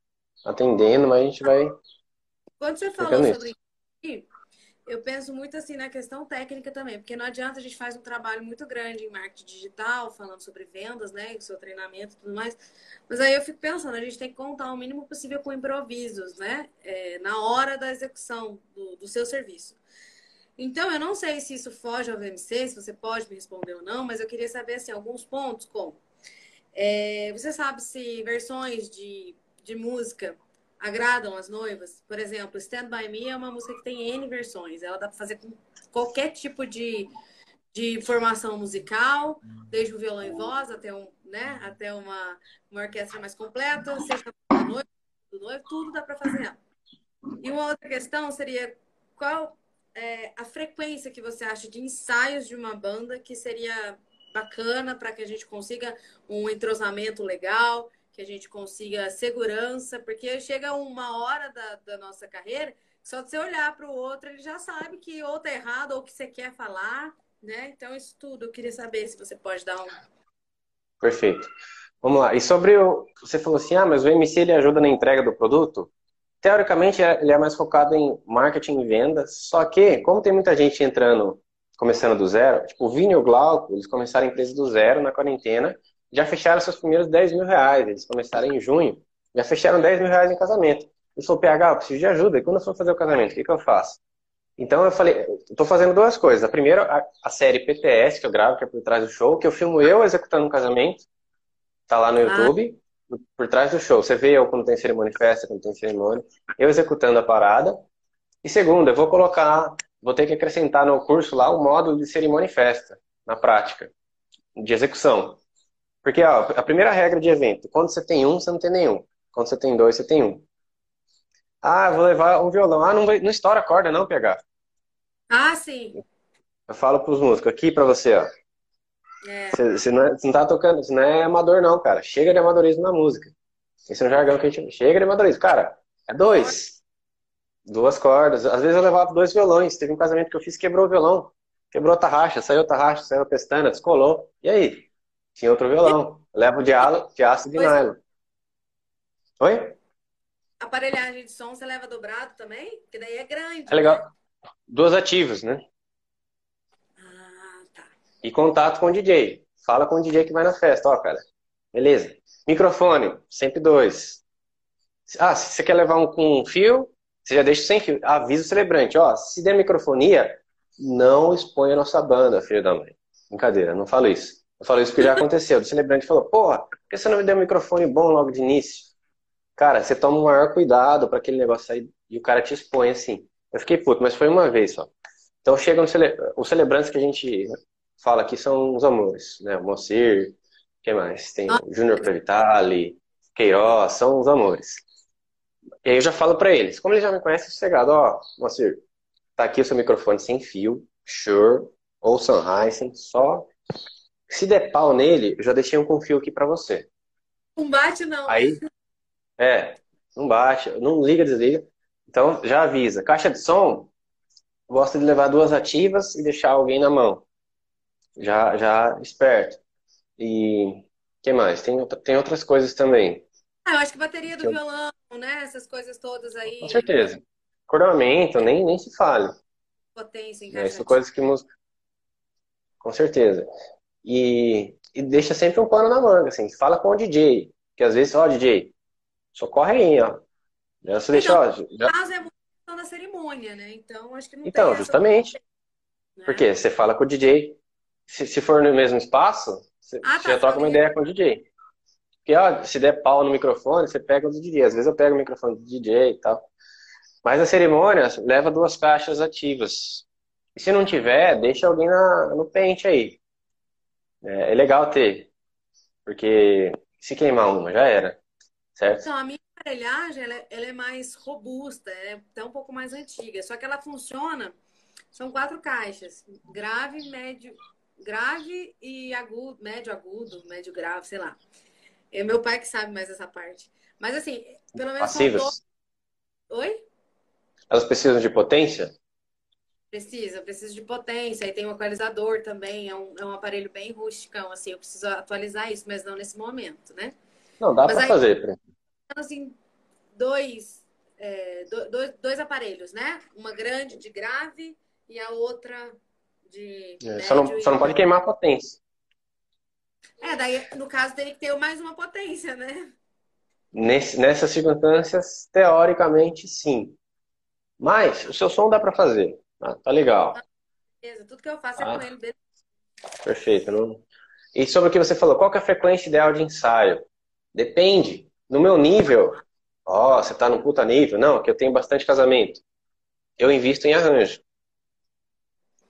atendendo, mais a gente vai. Quando você falou sobre isso, eu penso muito assim na questão técnica também, porque não adianta a gente faz um trabalho muito grande em marketing digital, falando sobre vendas, né, o seu treinamento e tudo mais. Mas aí eu fico pensando, a gente tem que contar o mínimo possível com improvisos, né, é, na hora da execução do, do seu serviço. Então, eu não sei se isso foge ao VMC, se você pode me responder ou não, mas eu queria saber assim, alguns pontos, como é, você sabe se versões de, de música agradam as noivas? Por exemplo, Stand By Me é uma música que tem N versões. Ela dá para fazer com qualquer tipo de, de formação musical, desde o violão e voz até, um, né, até uma, uma orquestra mais completa, seja da noiva, do noivo, tudo dá para fazer ela. E uma outra questão seria qual é, a frequência que você acha de ensaios de uma banda que seria bacana para que a gente consiga um entrosamento legal, que a gente consiga segurança, porque chega uma hora da, da nossa carreira, só de você olhar para o outro, ele já sabe que ou tá errado ou que você quer falar, né? Então, isso tudo, eu queria saber se você pode dar um. Perfeito. Vamos lá. E sobre o. Você falou assim, ah, mas o MC ele ajuda na entrega do produto? teoricamente é, ele é mais focado em marketing e vendas, só que, como tem muita gente entrando, começando do zero, tipo o Vini e o Glauco, eles começaram a empresa do zero na quarentena, já fecharam seus primeiros 10 mil reais, eles começaram em junho, já fecharam 10 mil reais em casamento. Eu sou PH, eu preciso de ajuda, e quando eu for fazer o casamento, o que, que eu faço? Então eu falei, estou fazendo duas coisas. A primeira, a, a, série PTS que eu gravo, que é por trás do show, que eu filmo eu executando um casamento, tá lá no ah. YouTube por trás do show. Você vê eu quando tem cerimônia festa, quando tem cerimônia, eu executando a parada. E segundo, eu vou colocar, vou ter que acrescentar no curso lá um módulo de cerimônia e festa, na prática, de execução. Porque ó, a primeira regra de evento, quando você tem um, você não tem nenhum. Quando você tem dois, você tem um. Ah, vou levar um violão. Ah, não, vai, não estoura a corda não, PH. Ah, sim. Eu falo pros músicos aqui pra você, ó. É. Você, você não, é- você não tá tocando, você não é amador, não, cara. Chega de amadorismo na música. Esse é um jargão que a gente. Chega de amadorismo. Cara, é dois. Duas cordas. Às vezes eu levava dois violões. Teve um casamento que eu fiz quebrou o violão. Quebrou a tarraxa, saiu a tarraxa, saiu a pestana, descolou. E aí? Tinha outro violão. Eu levo de, alo, de aço e de Pois é. nylon. Oi? Aparelhagem de som você leva dobrado também? Porque daí é grande. É legal. né? Duas ativas, né? Ah, tá. E contato com o DJ. Fala com o DJ que vai na festa. Ó, cara. Beleza. Microfone, sempre dois. Ah, se você quer levar um com fio, você já deixa sem fio. Avisa o celebrante. Ó, se der microfonia, não expõe a nossa banda, filho da mãe. Brincadeira, não falo isso. Eu falo isso porque já aconteceu. O celebrante falou, porra, por que você não me deu um microfone bom logo de início? Cara, você toma o maior cuidado para aquele negócio sair e o cara te expõe assim. Eu fiquei puto, mas foi uma vez só. Então chegam cele... os celebrantes que a gente fala aqui são os amores, né? O Moacir, quem mais? Tem o Júnior Previtali, Queiroz, são os amores. E aí eu já falo para eles, como eles já me conhecem, sossegado, ó, Moacir, tá aqui o seu microfone sem fio, Shure ou Sennheiser, só se der pau nele, eu já deixei um com fio aqui para você. Não bate, não. Aí, é, não baixa, não liga, desliga. Então, já avisa. Caixa de som, gosta de levar duas ativas e deixar alguém na mão. Já, já esperto. E que mais? Tem, tem outras coisas também. Ah, eu acho que bateria do violão, né? Essas coisas todas aí. Com certeza. Cordamento, nem, nem se fale. Potência, né? encaixa. São coisas que música. Com certeza. E, e deixa sempre um pano na manga, assim. Fala com o DJ. Que às vezes, ó, DJ, socorre aí, ó. Já você deixa, ó, já- caso, é muito da cerimônia, né? Então, acho que não Então, justamente. né? Porque você fala com o DJ. Se, se for no mesmo espaço, você, Ah, tá, já troca uma ideia com o DJ. Porque, ó, se der pau no microfone, você pega o do DJ. Às vezes eu pego o microfone do DJ e tal. Mas a cerimônia leva duas caixas ativas. E se não tiver, deixa alguém na, no pente aí. É, é legal ter. Porque se queimar uma, já era. Certo? Então, a minha aparelhagem, ela é, ela é mais robusta, é até um pouco mais antiga. Só que ela funciona, são quatro caixas. Grave, médio, grave e agudo, médio agudo, médio grave, sei lá. É meu pai que sabe mais essa parte. Mas assim, pelo menos Passivas. Oi? Elas precisam de potência? Precisa, precisa de potência. Aí tem um equalizador também, é um, é um aparelho bem rusticão, assim. Eu preciso atualizar isso, mas não nesse momento, né? Não, dá aí- fazer. Pri. assim, dois, é, do- dois, dois aparelhos, né? Uma grande de grave e a outra de É, Só não, só não pode queimar a potência. É, daí, no caso, teria que ter mais uma potência, né? Nesse, nessas circunstâncias, teoricamente, sim. Mas o seu som dá pra fazer. Ah, tá legal. Beleza, Tudo que eu faço é Ah. com ele. beleza. Perfeito. Não... E sobre o que você falou, qual que é a frequência ideal de ensaio? Depende. No meu nível, ó, você tá num puta nível. Não, que eu tenho bastante casamento. Eu invisto em arranjo.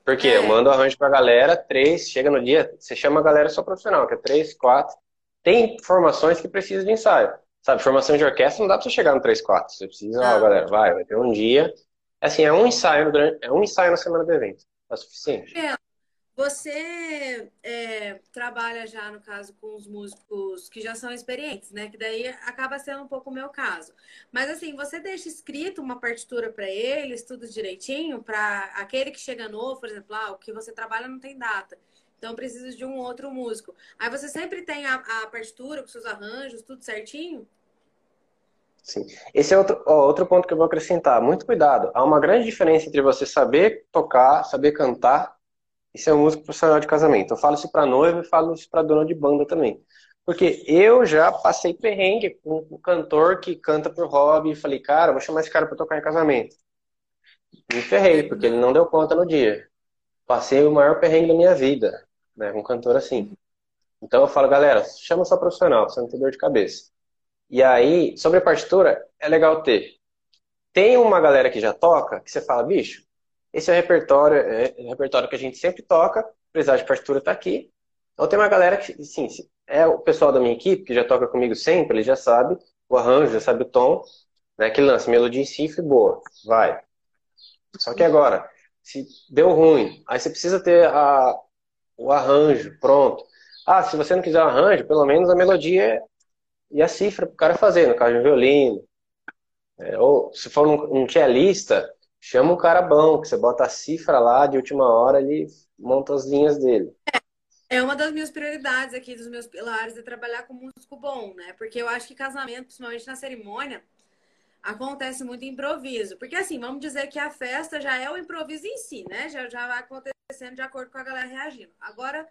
Por quê? É. Eu mando arranjo pra galera, três, chega no dia, você chama a galera só profissional, que é três, quatro. Tem formações que precisam de ensaio. Sabe, formação de orquestra não dá pra você chegar no 3, 4. Você precisa, ó, galera, vai, vai ter um dia. Assim, é um ensaio durante, é um ensaio na semana do evento. É suficiente. Você é, trabalha já, no caso, com os músicos que já são experientes, né? Que daí acaba sendo um pouco o meu caso. Mas assim, você deixa escrito uma partitura para eles, tudo direitinho, para aquele que chega novo, por exemplo, ah, o que você trabalha não tem data. Então precisa de um outro músico. Aí você sempre tem a, a partitura com seus arranjos, tudo certinho? Sim. Esse é outro, ó, outro ponto que eu vou acrescentar. Muito cuidado. Há uma grande diferença entre você saber tocar, saber cantar e ser um músico profissional de casamento. Eu falo isso para noiva e falo isso para dona de banda também. Porque eu já passei perrengue com um cantor que canta por hobby e falei, cara, vou chamar esse cara para tocar em casamento. Me ferrei, porque ele não deu conta no dia. Passei o maior perrengue da minha vida, né, um cantor assim. Então eu falo, galera, chama só profissional, você não ter dor de cabeça. E aí, sobre a partitura, é legal ter. Tem uma galera que já toca, que você fala, bicho, esse é o repertório, é o repertório que a gente sempre toca, precisar de partitura tá aqui. Então tem uma galera que, sim, é o pessoal da minha equipe, que já toca comigo sempre, ele já sabe o arranjo, já sabe o tom, né, que lança melodia em e boa, vai. Só que agora, se deu ruim, aí você precisa ter a, o arranjo pronto. Ah, se você não quiser o arranjo, pelo menos a melodia e a cifra para o cara fazer, no caso de um violino. É, ou se for um, um cellista, chama um cara bom, que você bota a cifra lá de última hora, ele monta as linhas dele. É uma das minhas prioridades aqui, dos meus pilares, é trabalhar com músico bom, né? Porque eu acho que casamento, principalmente na cerimônia, acontece muito improviso. Porque assim, vamos dizer que a festa já é o improviso em si, né? Já, já vai acontecendo de acordo com a galera reagindo. Agora,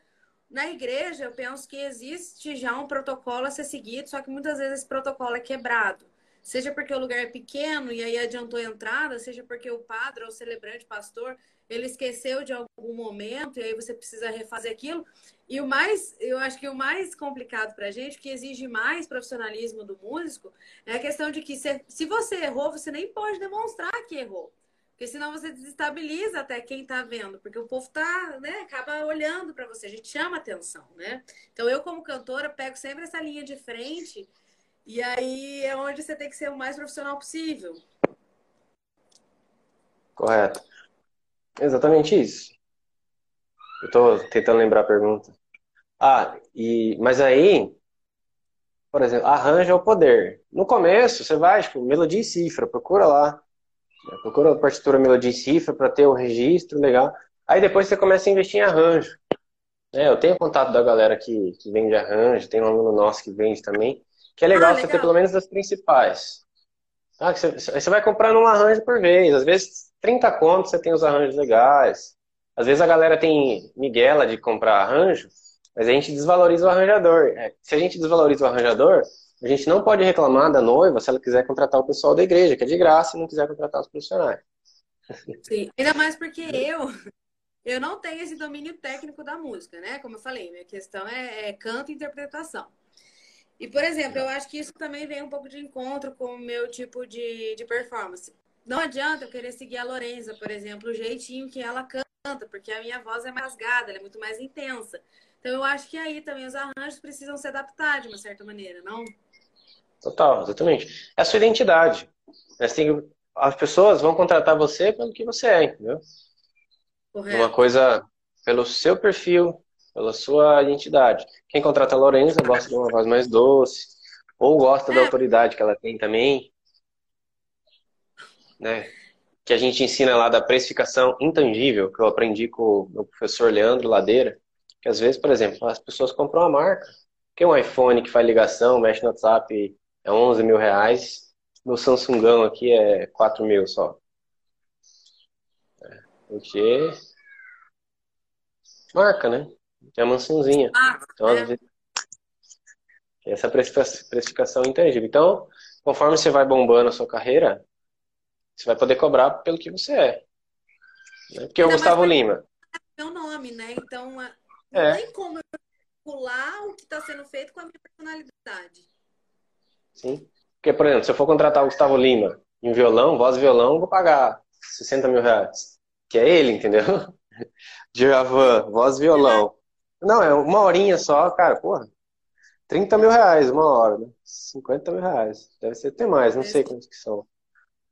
na igreja, eu penso que existe já um protocolo a ser seguido, só que muitas vezes esse protocolo é quebrado. Seja porque o lugar é pequeno e aí adiantou a entrada, seja porque o padre ou o celebrante, pastor, ele esqueceu de algum momento e aí você precisa refazer aquilo. E o mais, eu acho que o mais complicado para a gente, que exige mais profissionalismo do músico, é a questão de que se, se você errou, você nem pode demonstrar que errou. Porque senão você desestabiliza até quem está vendo, porque o povo tá, né, acaba olhando para você, a gente chama atenção, né? Então eu como cantora pego sempre essa linha de frente e aí é onde você tem que ser o mais profissional possível. Correto. Exatamente isso. Eu estou tentando lembrar a pergunta. Ah, e, mas aí, por exemplo, arranja o poder. No começo, você vai, tipo, melodia e cifra, procura lá. Procura a partitura melodia e cifra para ter o registro legal. Aí depois você começa a investir em arranjo. É, eu tenho contato da galera que, que vende arranjo, tem um aluno nosso que vende também, que é legal, ah, legal. você ter pelo menos as principais. Ah, você, você vai comprando um arranjo por vez. Às vezes, 30 contos você tem os arranjos legais. Às vezes a galera tem miguela de comprar arranjo, mas a gente desvaloriza o arranjador. É, se a gente desvaloriza o arranjador, a gente não pode reclamar da noiva se ela quiser contratar o pessoal da igreja, que é de graça, e não quiser contratar os profissionais. Sim, ainda mais porque eu eu não tenho esse domínio técnico da música, né? Como eu falei, minha questão é, é canto e interpretação. E, por exemplo, eu acho que isso também vem um pouco de encontro com o meu tipo de, de performance. Não adianta eu querer seguir a Lorenza, por exemplo, o jeitinho que ela canta porque a minha voz é mais rasgada, é muito mais intensa. Então eu acho que aí também os arranjos precisam se adaptar de uma certa maneira, não? Total, exatamente. É a sua identidade. É assim, as pessoas vão contratar você pelo que você é, entendeu? Correto. Uma coisa pelo seu perfil, pela sua identidade. Quem contrata a Lorenza gosta de uma voz mais doce, ou gosta é. da autoridade que ela tem também. Né? que a gente ensina lá da precificação intangível, que eu aprendi com o meu professor Leandro Ladeira, que às vezes, por exemplo, as pessoas compram uma marca, que é um iPhone que faz ligação, mexe no WhatsApp, é 11 mil reais, no Samsungão aqui é 4 mil só. É, porque marca, né? É mansãozinha. Ah, então, é. vezes, essa precificação intangível. Então, conforme você vai bombando a sua carreira, você vai poder cobrar pelo que você é. Né? Porque Ainda o Gustavo Lima. É meu nome, né? Então, é, não é. tem como eu pular o que está sendo feito com a minha personalidade. Sim. Porque, por exemplo, se eu for contratar o Gustavo Lima em violão, voz e violão, eu vou pagar 60 mil reais. Que é ele, entendeu? Djavan, voz e violão. Não, é uma horinha só, cara, porra. 30 mil reais uma hora, né? 50 mil reais. Deve ser até mais, não sei quantos que são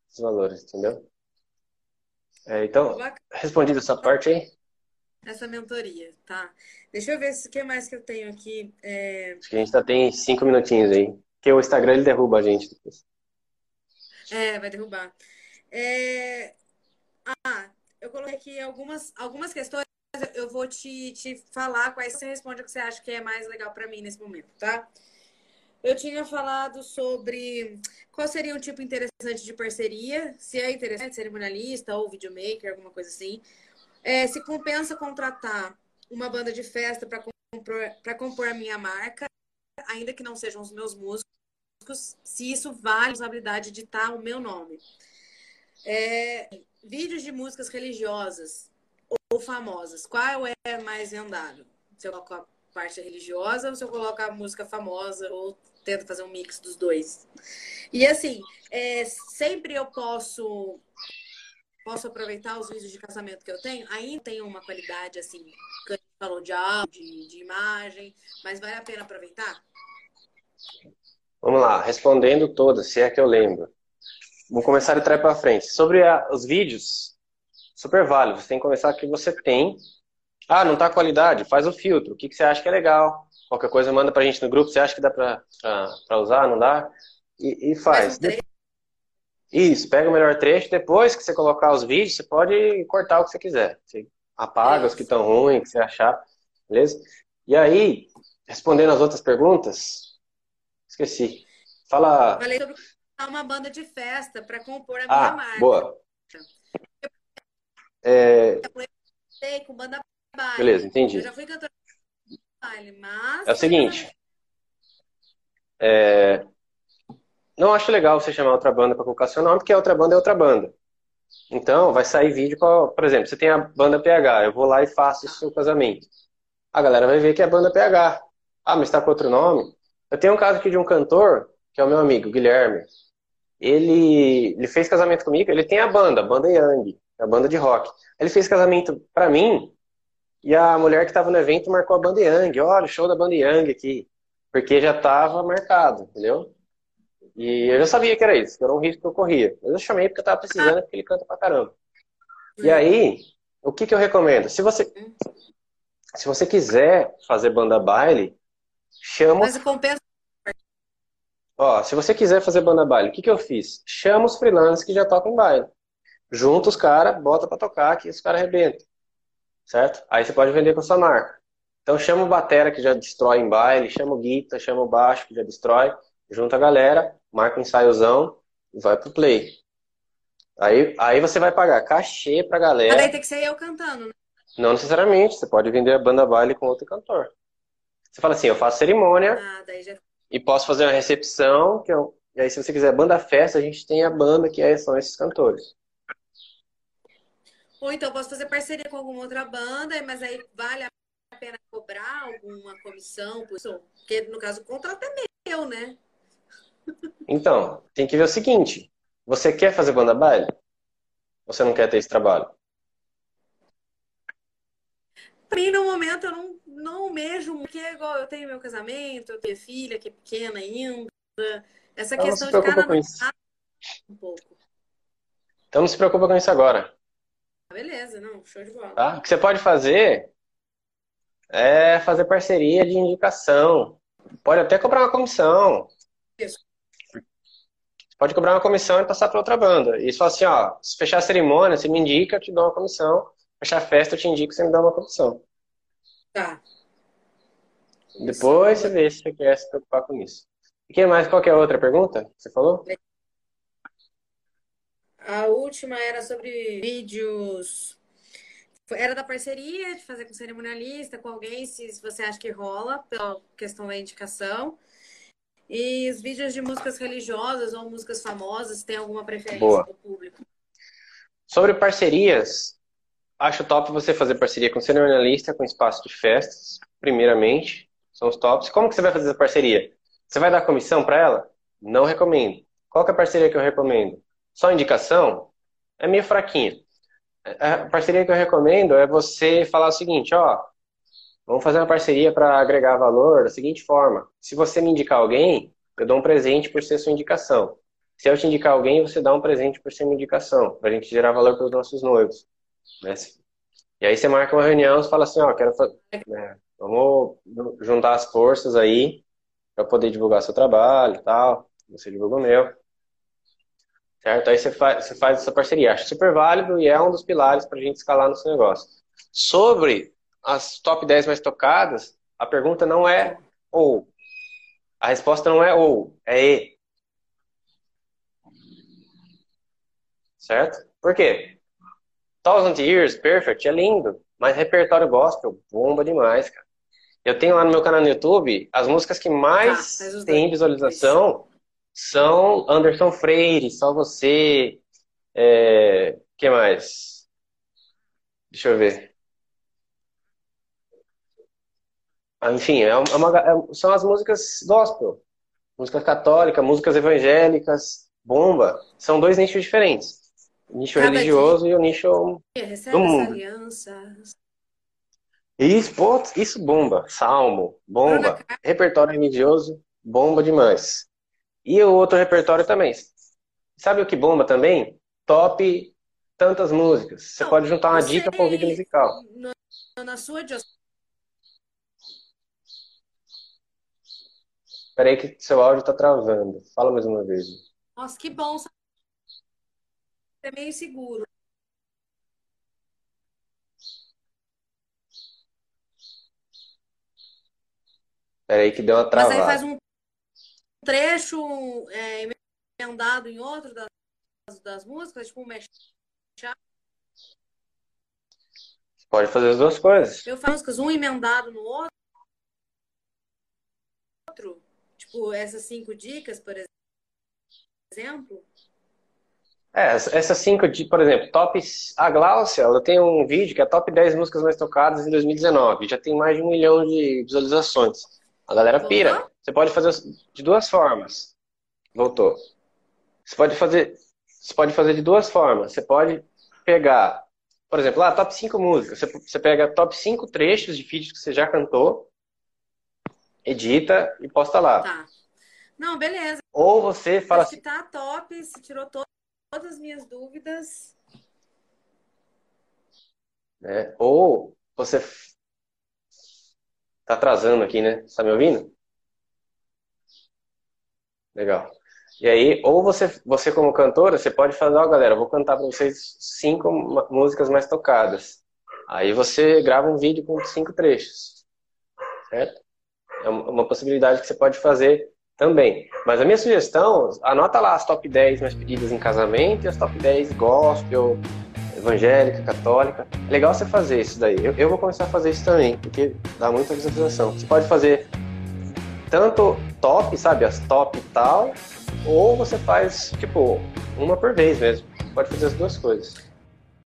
os valores, entendeu? É, então, respondido essa parte aí? Essa mentoria, tá. Deixa eu ver o que mais que eu tenho aqui. É... Acho que a gente ainda tem cinco minutinhos aí. Porque o Instagram ele derruba a gente depois. É, vai derrubar. É... Ah, eu coloquei aqui algumas, algumas questões. Eu vou te, te falar quais você responde o que você acha que é mais legal para mim nesse momento, tá? Eu tinha falado sobre qual seria um tipo interessante de parceria, se é interessante, cerimonialista ou videomaker, alguma coisa assim. É, se compensa contratar uma banda de festa para compor, compor a minha marca, ainda que não sejam os meus músicos, se isso vale a responsabilidade de estar o meu nome. É, vídeos de músicas religiosas ou famosas, qual é mais vendado? Se eu coloco parte religiosa ou se eu coloco a música famosa ou tento fazer um mix dos dois. E assim, é, sempre eu posso posso aproveitar os vídeos de casamento que eu tenho, ainda tem uma qualidade assim, que a gente falou de áudio, de, de imagem, mas vale a pena aproveitar? Vamos lá, respondendo todas, se é que eu lembro. Vamos começar de trás para frente. Sobre a, os vídeos, super válido. Você tem que começar que você tem. Ah, não tá qualidade? Faz o filtro. O que, que você acha que é legal? Qualquer coisa manda pra gente no grupo. Você acha que dá pra, pra, pra usar? Não dá? E, e faz. Faz um Isso, pega o melhor trecho. Depois que você colocar os vídeos, você pode cortar o que você quiser. Você apaga os que estão ruins, que você achar. Beleza? E aí, respondendo as outras perguntas, esqueci. Fala. Falei sobre uma banda de festa para compor a minha Ah, marca. boa. É, Sei, com banda baile. beleza, entendi. Eu já fui cantora de baile, mas. É o seguinte. é, não acho legal você chamar outra banda para colocar seu nome, porque a outra banda é outra banda. Então, vai sair vídeo, com, por exemplo, você tem a banda PH, eu vou lá e faço o seu casamento. A galera vai ver que é a banda PH. Ah, mas está com outro nome? Eu tenho um caso aqui de um cantor, que é o meu amigo, Guilherme. Ele, ele fez casamento comigo, ele tem a banda, a banda Yang, a banda de rock. Ele fez casamento para mim, e a mulher que estava no evento marcou a banda Yang. Olha, show da banda Yang aqui. Porque já estava marcado, entendeu? E eu já sabia que era isso, que era um risco que eu corria. Mas eu chamei porque eu tava precisando, porque ele canta pra caramba. E aí, o que que eu recomendo? Se você, se você quiser fazer banda baile, chama Mas compensa. Ó, se você quiser fazer banda baile, o que que eu fiz? Chama os freelancers que já tocam baile. Junta os caras, bota pra tocar, que os caras arrebentam. Certo? Aí você pode vender com a sua marca. Então chama o batera que já destrói em baile, chama o guitar, chama o baixo que já destrói, junta a galera, marca um ensaiozão e vai pro play. Aí, aí você vai pagar cachê pra Mas daí galera. tem que ser eu cantando, né? Não necessariamente, você pode vender a banda baile com outro cantor. Você fala assim, eu faço cerimônia, Ah, já. e posso fazer uma recepção, que eu, e aí se você quiser banda festa, a gente tem a banda que é- são esses cantores. Ou então posso fazer parceria com alguma outra banda, mas aí vale a pena cobrar alguma comissão? Porque no caso o contrato é meu, né? Então, tem que ver o seguinte, você quer fazer banda baile? Você não quer ter esse trabalho? Pra mim, no momento, eu não, não almejo, porque igual eu tenho meu casamento, eu tenho filha que é pequena ainda. Essa Então questão de cada um pouco. Então não se preocupa com isso agora, Beleza, não, show de bola. tá? O que você pode fazer é fazer parceria de indicação. Pode até cobrar uma comissão. Isso. Pode cobrar uma comissão e passar para outra banda. E só assim, ó, se fechar a cerimônia, você me indica, eu te dou uma comissão. Fechar a festa, eu te indico, você me dá uma comissão. Tá. Depois você vê se você quer se preocupar com isso. E que mais? Qual que é a outra pergunta que você falou? A última era sobre vídeos. Era da parceria, de fazer com cerimonialista, com alguém, se você acha que rola, pela questão da indicação. E os vídeos de músicas religiosas ou músicas famosas, tem alguma preferência Boa. do público? Sobre parcerias, acho top você fazer parceria com cerimonialista, com espaço de festas, primeiramente. São os tops. Como que você vai fazer essa parceria? Você vai dar comissão para ela? Não recomendo. Qual que é a parceria que eu recomendo? Só indicação? É meio fraquinha. A parceria que eu recomendo é você falar o seguinte, ó, vamos fazer uma parceria para agregar valor da seguinte forma. Se você me indicar alguém, eu dou um presente por ser sua indicação. Se eu te indicar alguém, você dá um presente por ser minha indicação, para a gente gerar valor para os nossos noivos. né? E aí você marca uma reunião, você fala assim, ó, quero fa- né, vamos juntar as forças aí para poder divulgar seu trabalho e tal. Você divulga o meu. Certo? Aí você faz, você faz essa parceria. Acho super válido e é um dos pilares para a gente escalar no seu negócio. Sobre as top 10 mais tocadas, a pergunta não é ou. A resposta não é ou, é e. Certo? Por quê? Thousand Years, Perfect, é lindo, mas repertório gospel bomba demais, cara. Eu tenho lá no meu canal no YouTube, as músicas que mais os têm visualização são Anderson Freire, Só Você, é... que mais? Deixa eu ver. Ah, Enfim, é uma- é- são as músicas gospel, música católica, músicas evangélicas, bomba. São dois nichos diferentes. O nicho religioso e o nicho do mundo. Isso, pô, isso bomba. Salmo, bomba. Repertório religioso, bomba demais. E o outro repertório também. Sabe o que bomba também? Top tantas músicas. Você não, pode juntar uma dica com um vídeo musical. Na, na sua Peraí que seu áudio tá travando. Fala mais uma vez. Nossa, que bom. É meio seguro. Peraí que deu uma travada. Mas aí faz um trecho é, emendado em outro das, das músicas, tipo um mashup. Pode fazer as duas coisas. Eu faço músicas, um emendado no outro. Tipo, essas cinco dicas, por exemplo. É, essas cinco, por exemplo, top. A Glaucia, ela tem um vídeo que é top 10 músicas mais tocadas em 2019. Já tem mais de um milhão de visualizações. A galera Voltou? pira. Você pode fazer de duas formas. Voltou. Você pode fazer, você pode fazer de duas formas. Você pode pegar, por exemplo, lá, top 5 músicas. Você, você pega top 5 trechos de vídeos que você já cantou, edita e posta lá. Tá. Não, beleza. Ou você fala Acho assim. tá top, se tirou to todas as minhas dúvidas. É, ou você Tá atrasando aqui, né? Você tá me ouvindo? Legal. E aí, ou você, você como cantora, você pode falar, ó, oh, galera, vou cantar para vocês cinco músicas mais tocadas. Aí você grava um vídeo com cinco trechos. Certo? É uma possibilidade que você pode fazer também. Mas a minha sugestão, anota lá as top 10 mais pedidas em casamento e as top 10 gospel, evangélica, católica. É legal você fazer isso daí. Eu, eu vou começar a fazer isso também, porque dá muita visualização. Você pode fazer tanto top, sabe, as top e tal, ou você faz, tipo, uma por vez mesmo. Pode fazer as duas coisas.